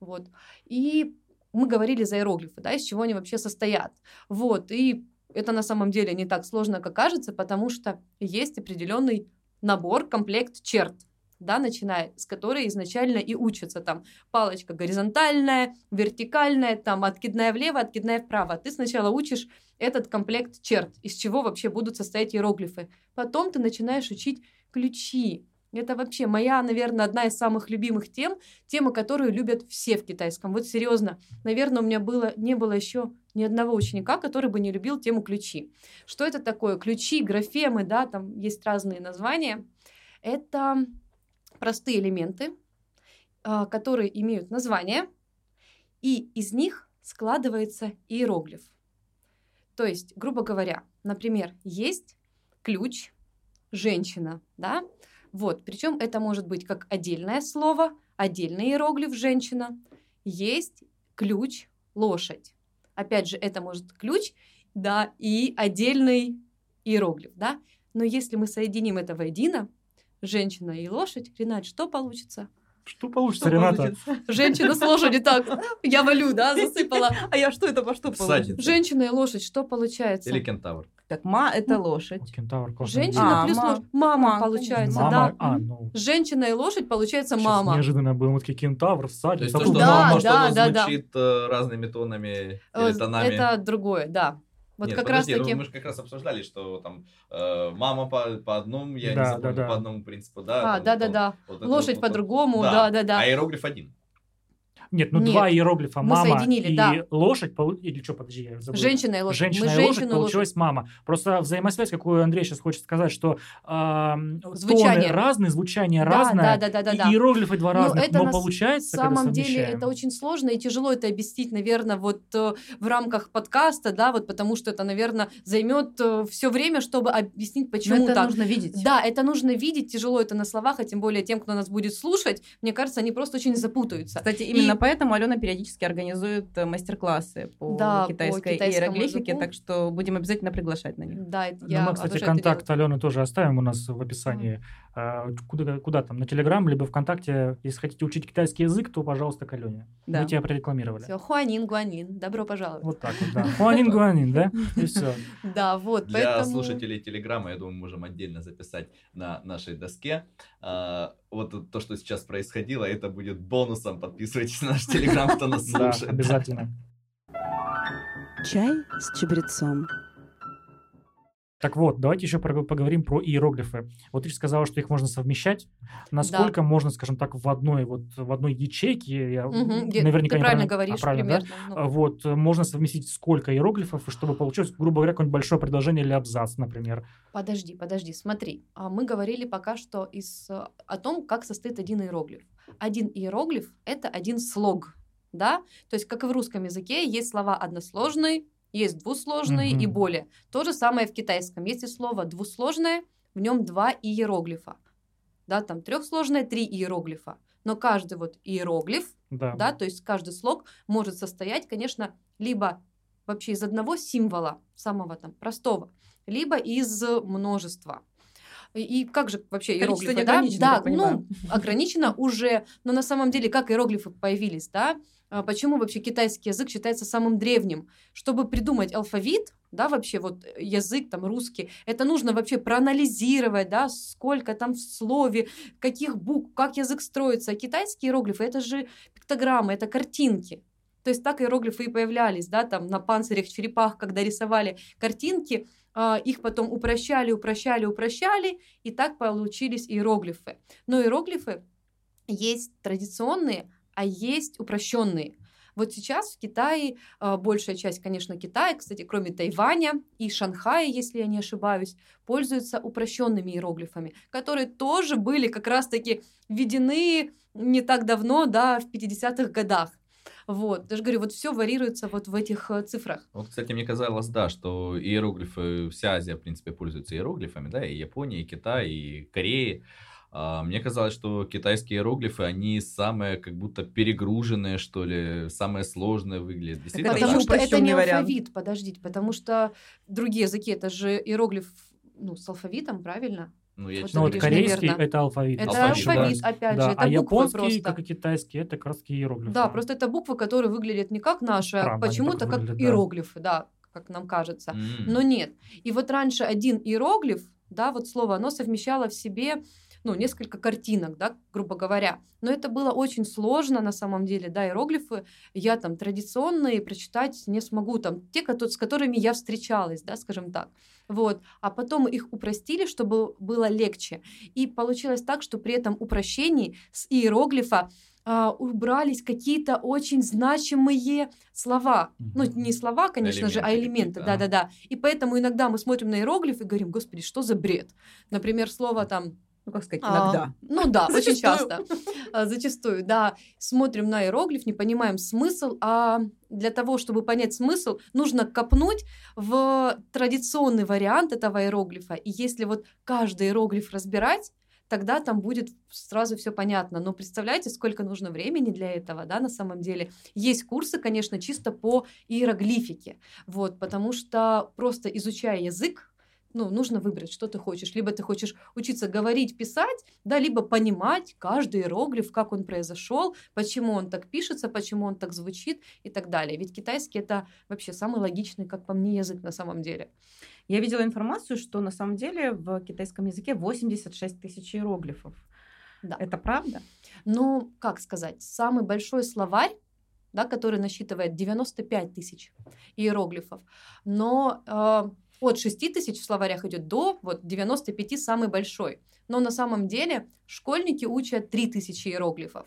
Вот. И мы говорили за иероглифы, да, из чего они вообще состоят. Вот, и это на самом деле не так сложно, как кажется, потому что есть определенный набор, комплект черт, да, начиная с которой изначально и учатся там палочка горизонтальная, вертикальная, там откидная влево, откидная вправо. Ты сначала учишь этот комплект черт, из чего вообще будут состоять иероглифы. Потом ты начинаешь учить ключи. Это вообще моя, наверное, одна из самых любимых тем, тема, которую любят все в китайском. Вот серьезно, наверное, у меня было, не было еще ни одного ученика, который бы не любил тему ключи. Что это такое? Ключи, графемы, да, там есть разные названия. Это простые элементы, а, которые имеют название, и из них складывается иероглиф. То есть, грубо говоря, например, есть ключ женщина, да, вот, причем это может быть как отдельное слово, отдельный иероглиф женщина, есть ключ лошадь. Опять же, это может ключ, да, и отдельный иероглиф, да. Но если мы соединим это воедино, женщина и лошадь, Ренат, что получится? Что получится, Что Рената? получится? Женщина с лошадью так, я валю, да, засыпала. А я что это по что получится? Женщина и лошадь, что получается? Или кентавр. Так, ма это лошадь. Кентавр, Женщина А, плюс ма- лошадь. Мама, мама, получается, Мама, да. а, ну... Женщина и лошадь, получается, Сейчас мама. неожиданно мы такие кентавр, То всадник. есть то, что, Да, то, что да, оно да, да. звучит э, разными тонами Э, или тонами. Это другое, да. Вот Нет, как подожди, раз ну таки... мы же как раз обсуждали, что там э, мама по, по одному, я Да, не запомню, да, да. по одному принципу, да. А, там, да-да-да. вот Лошадь вот- вот- по-другому, да. да-да-да. А иероглиф один. Нет, ну Нет. два иероглифа, Мы мама соединили, и да. лошадь, или что, подожди, я забыл. Женщина и лошадь. Женщина Мы и лошадь, женщину и лошадь. получилась мама. Просто взаимосвязь, какую Андрей сейчас хочет сказать, что ам, Звучание. тоны разные, звучание Да, разное, да, да, да, и да. иероглифы два Ну, разных, это но на получается, На когда самом деле это очень сложно и тяжело это объяснить, наверное, вот э, в рамках подкаста, да, вот потому что это, наверное, займет все время, чтобы объяснить, Но почему это так. нужно видеть. Да, это нужно видеть, тяжело это на словах, а тем более тем, кто нас будет слушать, мне кажется, они просто очень запутаются. Кстати, именно И- поэтому Алена периодически организует э, мастер-классы по Да, по китайской китайскому иероглифике, языку. так что будем обязательно приглашать на них. Да, это Ну, я мы, кстати, контакт Алены тоже оставим у нас в описании. А, Куда, куда там? На Телеграм, либо ВКонтакте. Если хотите учить китайский язык, то, пожалуйста, к Алене. Да. Мы тебя прорекламировали. Все, Хуанин, Гуанин, добро пожаловать. Вот так вот, да. Хуанин Гуанин, да? И все. Да, вот, Для слушателей Телеграма, я думаю, можем отдельно записать на нашей доске. Вот то, что сейчас происходило, это будет бонусом. Подписывайтесь на наш Телеграм, кто нас Да, слушает. обязательно. Чай с чабрецом. Так вот, давайте еще поговорим про иероглифы. Вот ты сказала, что их можно совмещать. Насколько можно, скажем так, в одной вот в одной ячейке, я где- наверняка ты правильно а, говоришь, правильно, да? примерно. ну. А, Вот, можно совместить сколько иероглифов, чтобы получилось, грубо говоря, какое-нибудь большое предложение или абзац, например. Подожди, подожди, смотри. А Мы говорили пока что из, о том, как состоит один иероглиф. Один иероглиф — это один слог, да? То есть, как и в русском языке, есть слова односложные, есть двусложные и Мгм. более. То же самое в китайском. Если слово двусложное, в нем два иероглифа. Да, там трехсложное, три иероглифа. Но каждый вот иероглиф Да. да, то есть каждый слог может состоять, конечно, либо вообще из одного символа, самого там простого, либо из множества. И и как же вообще Количество иероглифы, да? Да, ну, ограничено уже, но на самом деле как иероглифы появились, да? А Почему вообще китайский язык считается самым древним? Чтобы придумать алфавит, да, вообще вот э, язык там русский, это нужно вообще проанализировать, да, сколько там в слове, каких букв, как язык строится. А китайские иероглифы это же пиктограммы, это картинки. То есть так иероглифы и появлялись, да, там на панцирях черепах, когда рисовали картинки, а, их потом упрощали, упрощали, упрощали, и так получились иероглифы. Но иероглифы есть традиционные, а есть упрощенные. Вот сейчас в Китае а, большая часть, конечно, Китая, кстати, кроме Тайваня и Шанхая, если я не ошибаюсь, пользуются упрощенными иероглифами, которые тоже были как раз-таки введены не так давно, да, в 50-х годах. Вот, даже говорю, вот все варьируется вот в этих э, цифрах. Вот, кстати, мне казалось, да, что иероглифы, вся Азия, в принципе, пользуется иероглифами, да, и Япония, и Китай, и Корея. А, мне казалось, что китайские иероглифы, они самые как будто перегруженные, что ли, самые сложные выглядят. Действительно так? Потому что это не вариант. алфавит, подождите, потому что другие языки, это же иероглиф ну, с алфавитом, правильно? Ну, я Вот Ну вот корейский наверно. это алфавит. Это Алфавит, алфавит, да. опять Да, же, это а буквы японский, просто. как и китайский, это как раз иероглифы. Да, просто это буквы, которые выглядят не как наши, а Странно они почему-то как выглядят, да. иероглифы, да, как нам кажется. м, Но нет. И вот раньше один иероглиф, да, вот слово, оно совмещало в себе ну, несколько картинок, да, грубо говоря. Но это было очень сложно на самом деле, да, иероглифы я там традиционные прочитать не смогу, там, те, с которыми я встречалась, да, скажем так. Вот. А потом их упростили, чтобы было легче. И получилось так, что при этом упрощении с иероглифа а, убрались какие-то очень значимые слова. Ну, Мгм. не слова, конечно же, а Элементы элементы, да-да-да. И поэтому иногда мы смотрим на иероглиф и говорим, господи, что за бред? Например, слово там Ну, как сказать, а, иногда. ну да, очень часто. А, Зачастую, да. Смотрим на иероглиф, не понимаем смысл, а для того, чтобы понять смысл, нужно копнуть в традиционный вариант этого иероглифа. И если вот каждый иероглиф разбирать, тогда там будет сразу все понятно. Но представляете, сколько нужно времени для этого, да, на самом деле. Есть курсы, конечно, чисто по иероглифике, вот, потому что просто изучая язык, ну, нужно выбрать, что ты хочешь. Либо ты хочешь учиться говорить, писать, да, либо понимать каждый иероглиф, как он произошел, почему он так пишется, почему он так звучит и так далее. Ведь китайский это вообще самый логичный, как по мне, язык на самом деле. Я видела информацию, что на самом деле в китайском языке 86 тысяч иероглифов. Да. Это правда? Ну, как сказать, самый большой словарь, да, который насчитывает 95 тысяч иероглифов, но э, от 6 тысяч в словарях идет до вот 95 самый большой. Но на самом деле школьники учат 3 тысячи иероглифов.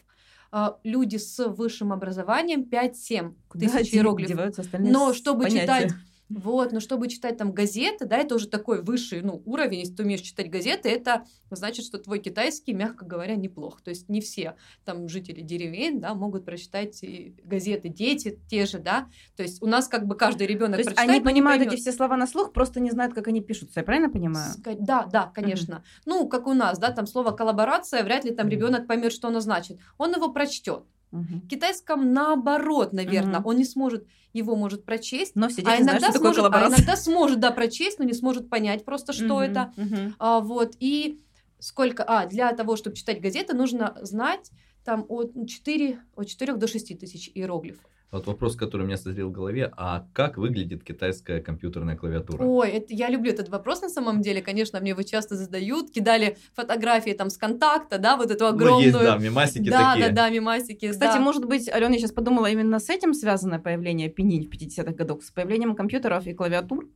Э, люди с высшим образованием 5-7 тысяч де- иероглифов. Но чтобы понятия? читать Вот, но чтобы читать там газеты, да, это уже такой высший, ну, уровень, если ты умеешь читать газеты, это значит, что твой китайский, мягко говоря, неплох. То есть не все там жители деревень, да, могут прочитать газеты, дети те же, да. То есть у нас как бы каждый ребенок То прочитает, они понимают эти все слова на слух, просто не знают, как они пишутся. Я правильно понимаю? Да, да, конечно. Ну, как у нас, да, там слово коллаборация, вряд ли там ребенок поймет, что оно значит. Он его прочтет. В китайском наоборот, наверное, Мгм. он не сможет, его может прочесть, Но все а дети знают, иногда, что такое сможет, а иногда сможет, да, прочесть, но не сможет понять просто, что Мгм, это. мгм. А, вот, и сколько... А, для того, чтобы читать газеты, нужно знать там от 4, от 4 до 6 тысяч иероглифов. Вот вопрос, который у меня созрел в голове, а как выглядит китайская компьютерная клавиатура? Ой, это, я люблю этот вопрос на самом деле. Конечно, мне его часто задают. Кидали фотографии там с контакта, да, вот эту Ну, огромную... есть, да, мемасики да, такие. да, да, мимасики. Кстати, да. может быть, Алена, я сейчас подумала, именно с этим связано появление пенинь в 50-х годах, с появлением компьютеров и клавиатур.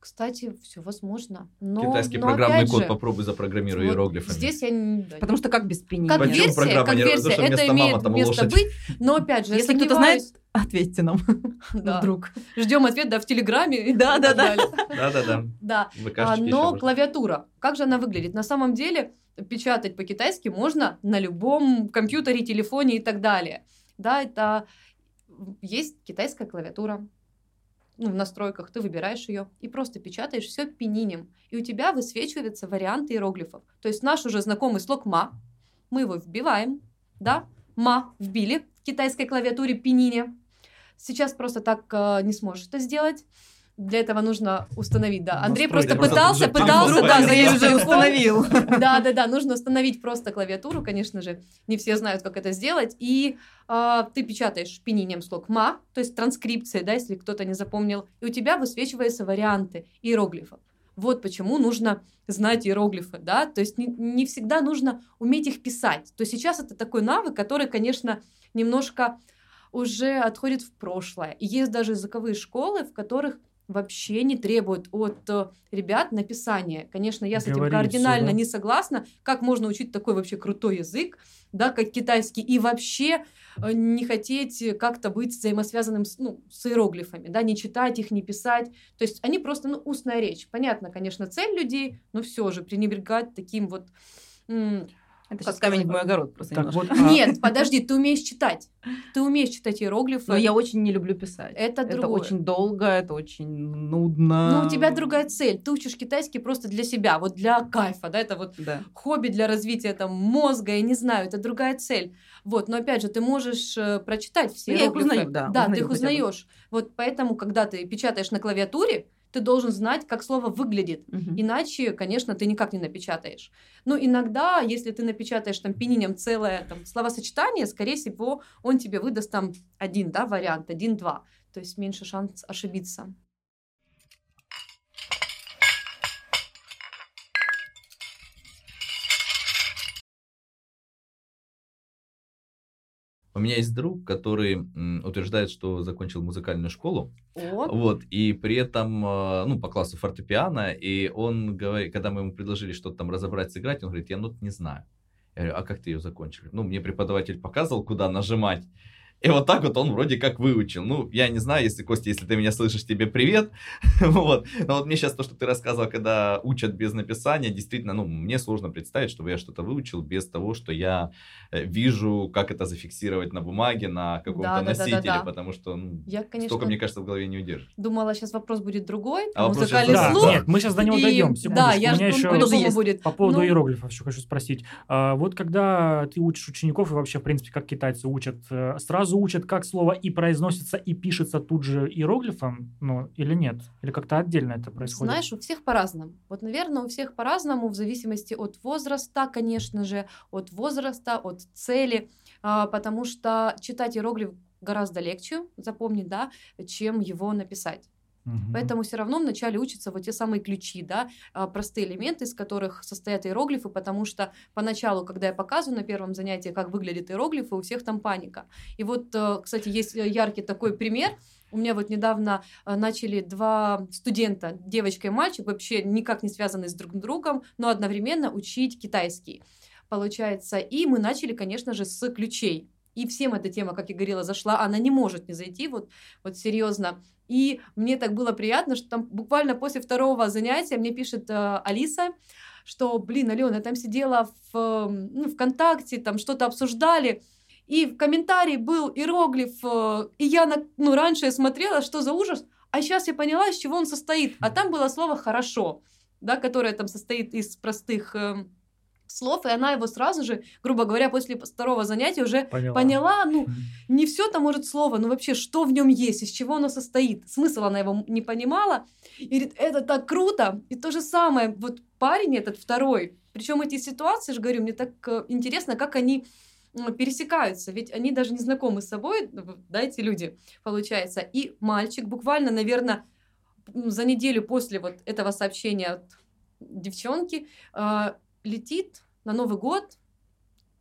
Кстати, все возможно. Но, Китайский но программный код же, попробуй запрограммируй вот иероглифами. Здесь я не... да, Потому что как без пенинь? Как Почему версия, программа как не версия, разрушена? это имеет место лошадь. быть, но опять же, Если кто-то знает, ответьте нам. Да. Вдруг. Ждем ответ, да, в Телеграме. Да, да, да. Да. Вы А, кашечки еще но клавиатура, как же она выглядит? На самом деле печатать по-китайски можно на любом компьютере, телефоне и так далее. Да, это есть китайская клавиатура. Ну, в настройках ты выбираешь ее и просто печатаешь все пининем. И у тебя высвечиваются варианты иероглифов. То есть наш уже знакомый слог ма, мы его вбиваем, да, ма вбили в китайской клавиатуре пинине. Сейчас просто так э, не сможешь это сделать. Для этого нужно установить, да. Андрей просто Просто пытался, уже пытался, телефон да, залезть в уже установил. Да, да, да, нужно установить просто клавиатуру, конечно же. Не все знают, как это сделать. И а, ты печатаешь пинением слог ма, то есть транскрипция, да, если кто-то не запомнил, и у тебя высвечиваются варианты иероглифов. Вот почему нужно знать иероглифы, да, то есть не, не всегда нужно уметь их писать. То есть сейчас это такой навык, который, конечно, немножко уже отходит в прошлое. И есть даже языковые школы, в которых вообще не требуют от э, ребят написания. Конечно, я с этим Говорить кардинально всё, да? не согласна. Как можно учить такой вообще крутой язык, да, как китайский, и вообще э, не хотеть как-то быть взаимосвязанным с, ну, с иероглифами, да, не читать их, не писать. То есть они просто, ну, устная речь. Понятно, конечно, цель людей, но все же пренебрегать таким вот... Это Как сейчас камень в мой огород просто Так немножко. вот, а, Нет, подожди, ты умеешь читать. Ты умеешь читать иероглифы. Но я очень не люблю писать. Это Это другое. очень долго, это очень нудно. Ну, у тебя другая цель. Ты учишь китайский просто для себя, вот для кайфа, да, это вот Да. хобби для развития там мозга, я не знаю, это другая цель. Вот, но опять же, ты можешь э, прочитать все Ну, я их иероглифы. узнаю, да, Да, ты узнаю их хотя бы. узнаешь. Вот поэтому, когда ты печатаешь на клавиатуре, ты должен знать, как слово выглядит. Мгм. Иначе, конечно, ты никак не напечатаешь. Но иногда, если ты напечатаешь там пининем целое там, словосочетание, скорее всего, он тебе выдаст там один, да, вариант, один-два. То есть меньше шанс ошибиться. У меня есть друг, который утверждает, что закончил музыкальную школу, О, вот, и при этом, э, ну, по классу фортепиано, и он говорит, когда мы ему предложили что-то там разобрать, сыграть, он говорит, я нот не знаю. Я говорю, а как ты ее закончил? Ну, мне преподаватель показывал, куда нажимать. И вот так вот он вроде как выучил. Ну, я не знаю, если, Костя, если ты меня слышишь, тебе привет. вот. Но вот мне сейчас то, что ты рассказывал, когда учат без написания, действительно, ну, мне сложно представить, чтобы я что-то выучил без того, что я э, вижу, как это зафиксировать на бумаге, на каком-то Да-да-да-да-да. носителе, потому что ну, я, конечно, столько, мне кажется, в голове не удержишь. думала, сейчас вопрос будет другой. А вопрос музыкальный сейчас да, слух. нет, мы сейчас до него И- дойдем. Да, я у меня жду, еще по-любому есть. будет. по поводу Ну, иероглифов еще хочу спросить. А, вот когда ты учишь учеников, и вообще, в принципе, как китайцы учат, э, сразу учат, как слово и произносится, и пишется тут же иероглифом, ну, или нет? Или как-то отдельно это происходит? Знаешь, у всех по-разному. Вот, наверное, у всех по-разному, в зависимости от возраста, конечно же, от возраста, от цели, а, потому что читать иероглиф гораздо легче запомнить, да, чем его написать. Мгм. Поэтому все равно вначале учатся вот те самые ключи, да, а, простые элементы, из которых состоят иероглифы, потому что поначалу, когда я показываю на первом занятии, как выглядят иероглифы, у всех там паника. И вот, э, кстати, есть э, яркий такой пример. У меня вот недавно э, начали два студента, девочка и мальчик, вообще никак не связанные с друг другом, но одновременно учить китайский. Получается, и мы начали, конечно же, с ключей. И всем эта тема, как я говорила, зашла, она не может не зайти, вот, вот серьезно. И мне так было приятно, что там буквально после второго занятия мне пишет э, Алиса, что, блин, Алена, я там сидела в ну, ВКонтакте, там что-то обсуждали, и в комментарии был иероглиф, э, и я на, ну, раньше я смотрела, что за ужас, а сейчас я поняла, из чего он состоит. А там было слово «хорошо», да, которое там состоит из простых э, слов, и она его сразу же, грубо говоря, после второго занятия уже Поняла. поняла, ну, не все там может слово, но вообще, что в нем есть, из чего оно состоит. Смысл она его не понимала. И говорит, это так круто. И то же самое, вот парень этот второй, причем эти ситуации, же говорю, мне так э, интересно, как они пересекаются, ведь они даже не знакомы с собой, да, эти люди, получается. И мальчик буквально, наверное, за неделю после вот этого сообщения от девчонки э, летит на Новый год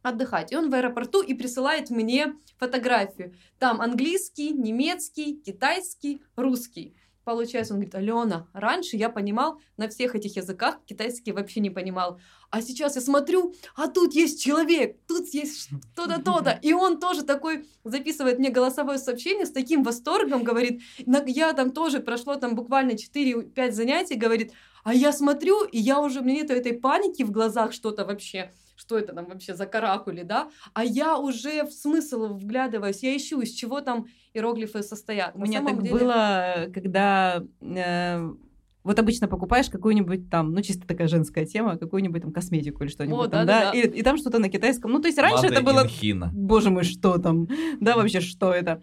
отдыхать. И он в аэропорту и присылает мне фотографию. Там английский, немецкий, китайский, русский. Получается, он говорит, Алена, раньше я понимал на всех этих языках, китайский вообще не понимал. А сейчас я смотрю, а тут есть человек, тут есть что-то, то-то. И он тоже такой записывает мне голосовое сообщение с таким восторгом, говорит, «На- я там тоже прошло там буквально 4-5 занятий, говорит, а я смотрю, и я уже, меня нету этой паники в глазах, что-то вообще, что это там вообще за каракули, да, а я уже в смысл вглядываюсь, я ищу, из чего там иероглифы состоят. У На меня так деле- было, когда э, вот обычно покупаешь какую-нибудь там, ну чисто такая женская тема, какую-нибудь там косметику или что-нибудь О, там, да, да-да-да. и, и там что-то на китайском. Ну то есть раньше Made это было, China. боже мой, что там, да вообще что это.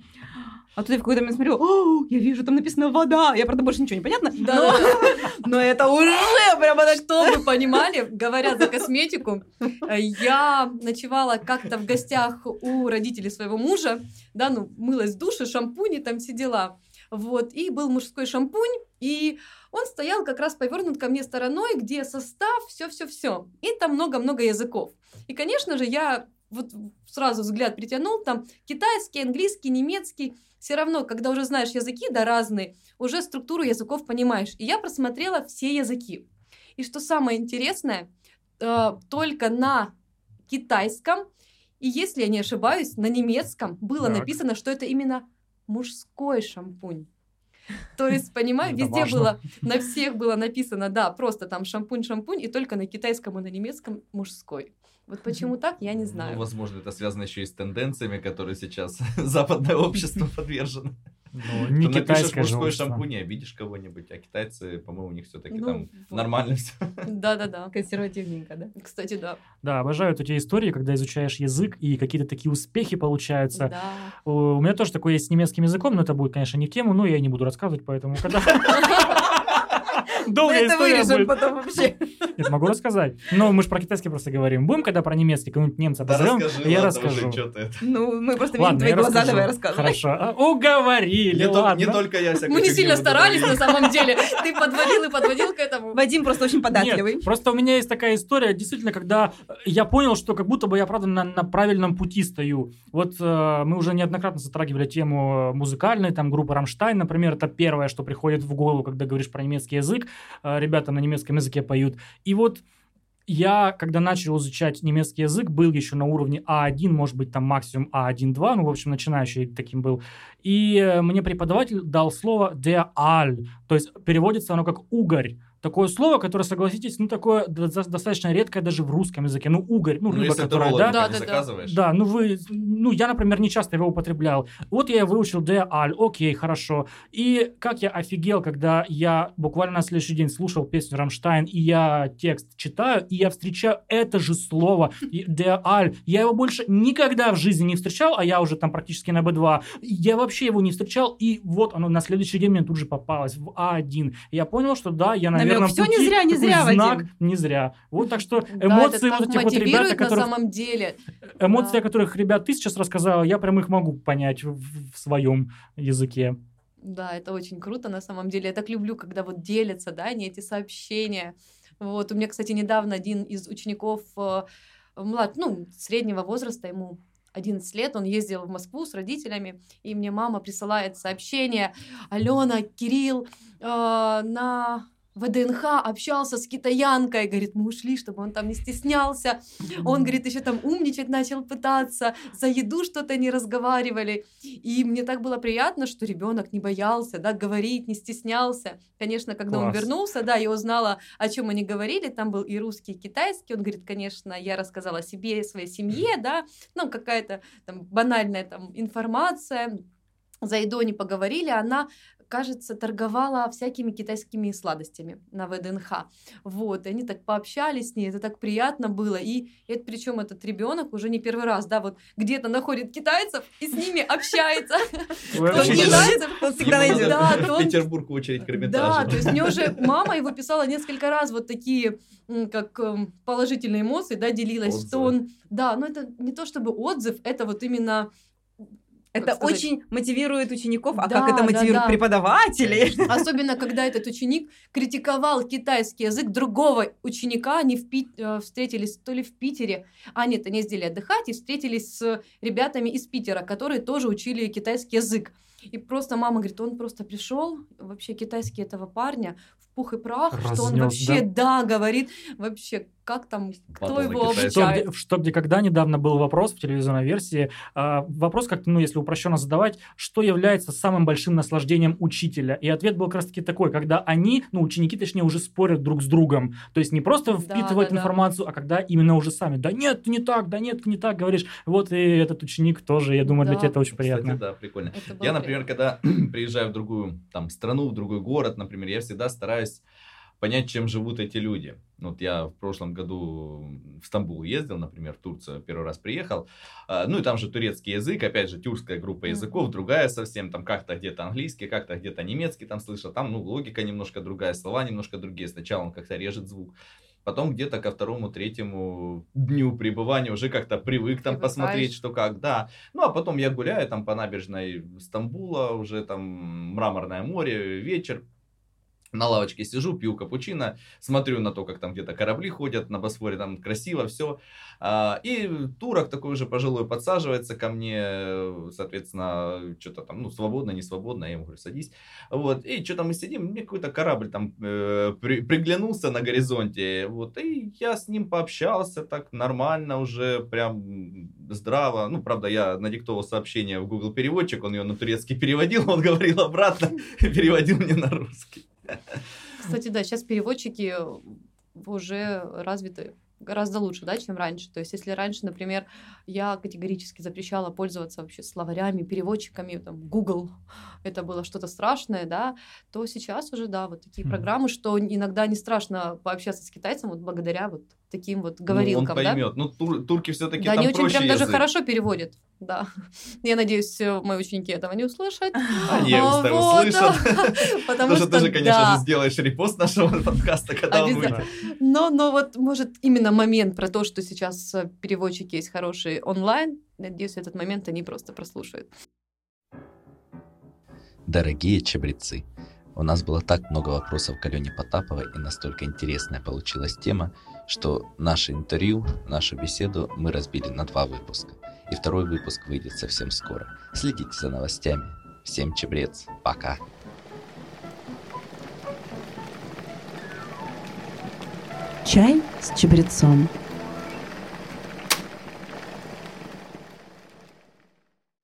А тут я в какой-то момент смотрю, «О, я вижу, там написано вода. Я, правда, больше ничего не понятно. Да, но, да, но это уже прямо так... Что вы понимали, говоря за косметику, э, я ночевала как-то в гостях у родителей своего мужа, да, ну, мылась в душе, шампуни, там все дела. Вот, и был мужской шампунь, и он стоял как раз повернут ко мне стороной, где состав, все-все-все. И там много-много языков. И, конечно же, я вот сразу взгляд притянул, там китайский, английский, немецкий. Все равно, когда уже знаешь языки, да, разные, уже структуру языков понимаешь. И я просмотрела все языки. И что самое интересное, э, только на китайском, и если я не ошибаюсь, на немецком было Так. написано, что это именно мужской шампунь. То есть, понимаю, везде важно. было, на всех было написано, да, просто там шампунь-шампунь, и только на китайском и на немецком мужской. Вот почему так, я не знаю. Ну, возможно, это связано еще и с тенденциями, которые сейчас западное общество подвержено. Ну, Ты не напишешь китайское же мужской шампунь, и обидишь кого-нибудь, а китайцы, по-моему, у них все-таки Ну, там вот. нормально все. Да-да-да. Консервативненько, да? Кстати, да. Да, обожаю эти истории, когда изучаешь язык, и какие-то такие успехи получаются. Да. У у меня тоже такое есть с немецким языком, но это будет, конечно, не в тему, но я и не буду рассказывать, поэтому когда... Долгая это история будет. потом вообще. Нет, могу рассказать. Но мы же про китайский просто говорим. Будем, когда про немецкий, кого-нибудь немца Да позовем, расскажи, я расскажу. Ну, мы просто видим твои глаза, давай рассказывай. Хорошо. А, Уговорили, ладно. не только я Мы не сильно старались на самом деле. Ты подводил и подводил к этому. Вадим просто очень податливый. Нет, просто у меня есть такая история, действительно, когда э, я понял, что как будто бы я, правда, на, на правильном пути стою. Вот э, мы уже неоднократно затрагивали тему э, музыкальной, там, группы «Рамштайн», например, это первое, что приходит в голову, когда говоришь про немецкий язык. Э, ребята на немецком языке поют. И вот я, когда начал изучать немецкий язык, был еще на уровне А1, может быть, там максимум А1-2, ну, в общем, начинающий таким был. И э, мне преподаватель дал слово «der Al», то есть переводится оно как «угорь». Такое слово, которое, согласитесь, ну, такое до- до- достаточно редкое даже в русском языке. Ну, угорь, ну, Ну, рыба, если ты которая, да? Да, да, да. заказываешь. Да, ну вы, ну я, например, не часто его употреблял. Вот я выучил де аль, окей, хорошо. И как я офигел, когда я буквально на следующий день слушал песню Рамштайн, и я текст читаю, и я встречаю это же слово, де аль. Я его больше никогда в жизни не встречал, а я уже там практически на B2. Я вообще его не встречал, и вот оно на следующий день мне тут же попалось в А1. И я понял, что да, я на Верном Всё не пути. зря, не зря, знак, Вадим. не зря. Вот так что Да, эмоции так вот этих вот ребят, мотивирует на которых самом деле. Эмоции, Да. о которых, ребят, ты сейчас рассказала, я прям их могу понять в, в своем языке. Да, это очень круто на самом деле. Я так люблю, когда вот делятся, да, они эти сообщения. Вот, у меня, кстати, недавно один из учеников, э, млад, ну, среднего возраста, ему 11 лет, он ездил в Москву с родителями, и мне мама присылает сообщение, Алена, Кирилл э, на ВДНХ общался с китаянкой, говорит, мы ушли, чтобы он там не стеснялся. Он, говорит, еще там умничать начал пытаться, за еду что-то не разговаривали. И мне так было приятно, что ребенок не боялся, да, говорить, не стеснялся. Конечно, когда он Класс. вернулся, да, я узнала, о чем они говорили. Там был и русский, и китайский. Он говорит, конечно, я рассказала о себе и своей семье, да, ну, какая-то там банальная там информация. За еду они поговорили, она кажется, торговала всякими китайскими сладостями на ВДНХ. Вот, и они так пообщались с ней, это так приятно было. И это причем этот ребенок уже не первый раз, да, вот где-то находит китайцев и с ними общается. Он всегда найдет. Петербург в очередь к Да, то есть мне уже мама его писала несколько раз вот такие, как эм, положительные эмоции, да, делилась, что он, да, но это не то чтобы отзыв, это вот именно Это сказать, очень мотивирует учеников, а Да, как это да, мотивирует да. преподавателей? Особенно, когда этот ученик критиковал китайский язык другого ученика, они в Пит- э, встретились то ли в Питере, а нет, они ездили отдыхать и встретились с ребятами из Питера, которые тоже учили китайский язык. И просто мама говорит, он просто пришел, вообще китайский этого парня в пух и прах, что он Разнес, вообще, да? говорит, вообще, как там, кто на его обучает. где, что, где, когда недавно был вопрос в телевизионной версии. а, вопрос как-то, ну, если упрощенно задавать, что является самым большим наслаждением учителя? И ответ был как раз-таки такой, когда они, ну, ученики, точнее, уже спорят друг с другом. То есть не просто Да, впитывают да, да. информацию, а когда именно уже сами. Да нет, не так, да нет, ты не так говоришь. Вот и этот ученик тоже, я думаю, для Да. тебя это очень Кстати, приятно. да, прикольно. Я, например, когда приезжаю в другую там страну, в другой город, например, я всегда стараюсь понять, чем живут эти люди. Вот я в прошлом году в Стамбул ездил, например, в Турцию, первый раз приехал. А, ну и там же турецкий язык, опять же, тюркская группа языков, другая совсем, там как-то где-то английский, как-то где-то немецкий там слышал. Там, ну, логика немножко другая, слова немножко другие. Сначала он как-то режет звук. Потом где-то ко второму, третьему дню пребывания уже как-то привык там Привыкаешь. посмотреть, что как, да. Ну, а потом я гуляю там по набережной Стамбула, уже там мраморное море, вечер, на лавочке сижу, пью капучино, смотрю на то, как там где-то корабли ходят на Босфоре, там красиво все. И турок такой уже пожилой подсаживается ко мне, соответственно, что-то там, ну, свободно, не свободно, я ему говорю, садись. Вот, и что-то мы сидим, мне какой-то корабль там э, при, приглянулся на горизонте, вот, и я с ним пообщался так нормально уже, прям здраво. Ну, правда, я надиктовал сообщение в Google переводчик, он ее на турецкий переводил, он говорил обратно, переводил мне на русский. Кстати, да, сейчас переводчики уже развиты гораздо лучше, да, чем раньше. То есть, если раньше, например, я категорически запрещала пользоваться вообще словарями, переводчиками, там, Google, это было что-то страшное, да, то сейчас уже, да, вот такие Мгм. программы, что иногда не страшно пообщаться с китайцем вот благодаря вот таким вот говорилкам, ну, он да. поймет. Ну, тур- турки все-таки Да, там они очень проще прям даже язык. хорошо переводят, да. Я надеюсь, мои ученики этого не услышат. Они А, это вот, услышат. Потому что, тоже, конечно да. же, сделаешь репост нашего подкаста, когда он выйдет. Но, но вот, может, именно момент про то, что сейчас э, переводчики есть хорошие онлайн, надеюсь, этот момент они просто прослушают. Дорогие чабрецы, у нас было так много вопросов к Алене Потаповой и настолько интересная получилась тема, что наше интервью, нашу беседу мы разбили на два выпуска. И второй выпуск выйдет совсем скоро. Следите за новостями. Всем чабрец. Пока. Чай с чабрецом.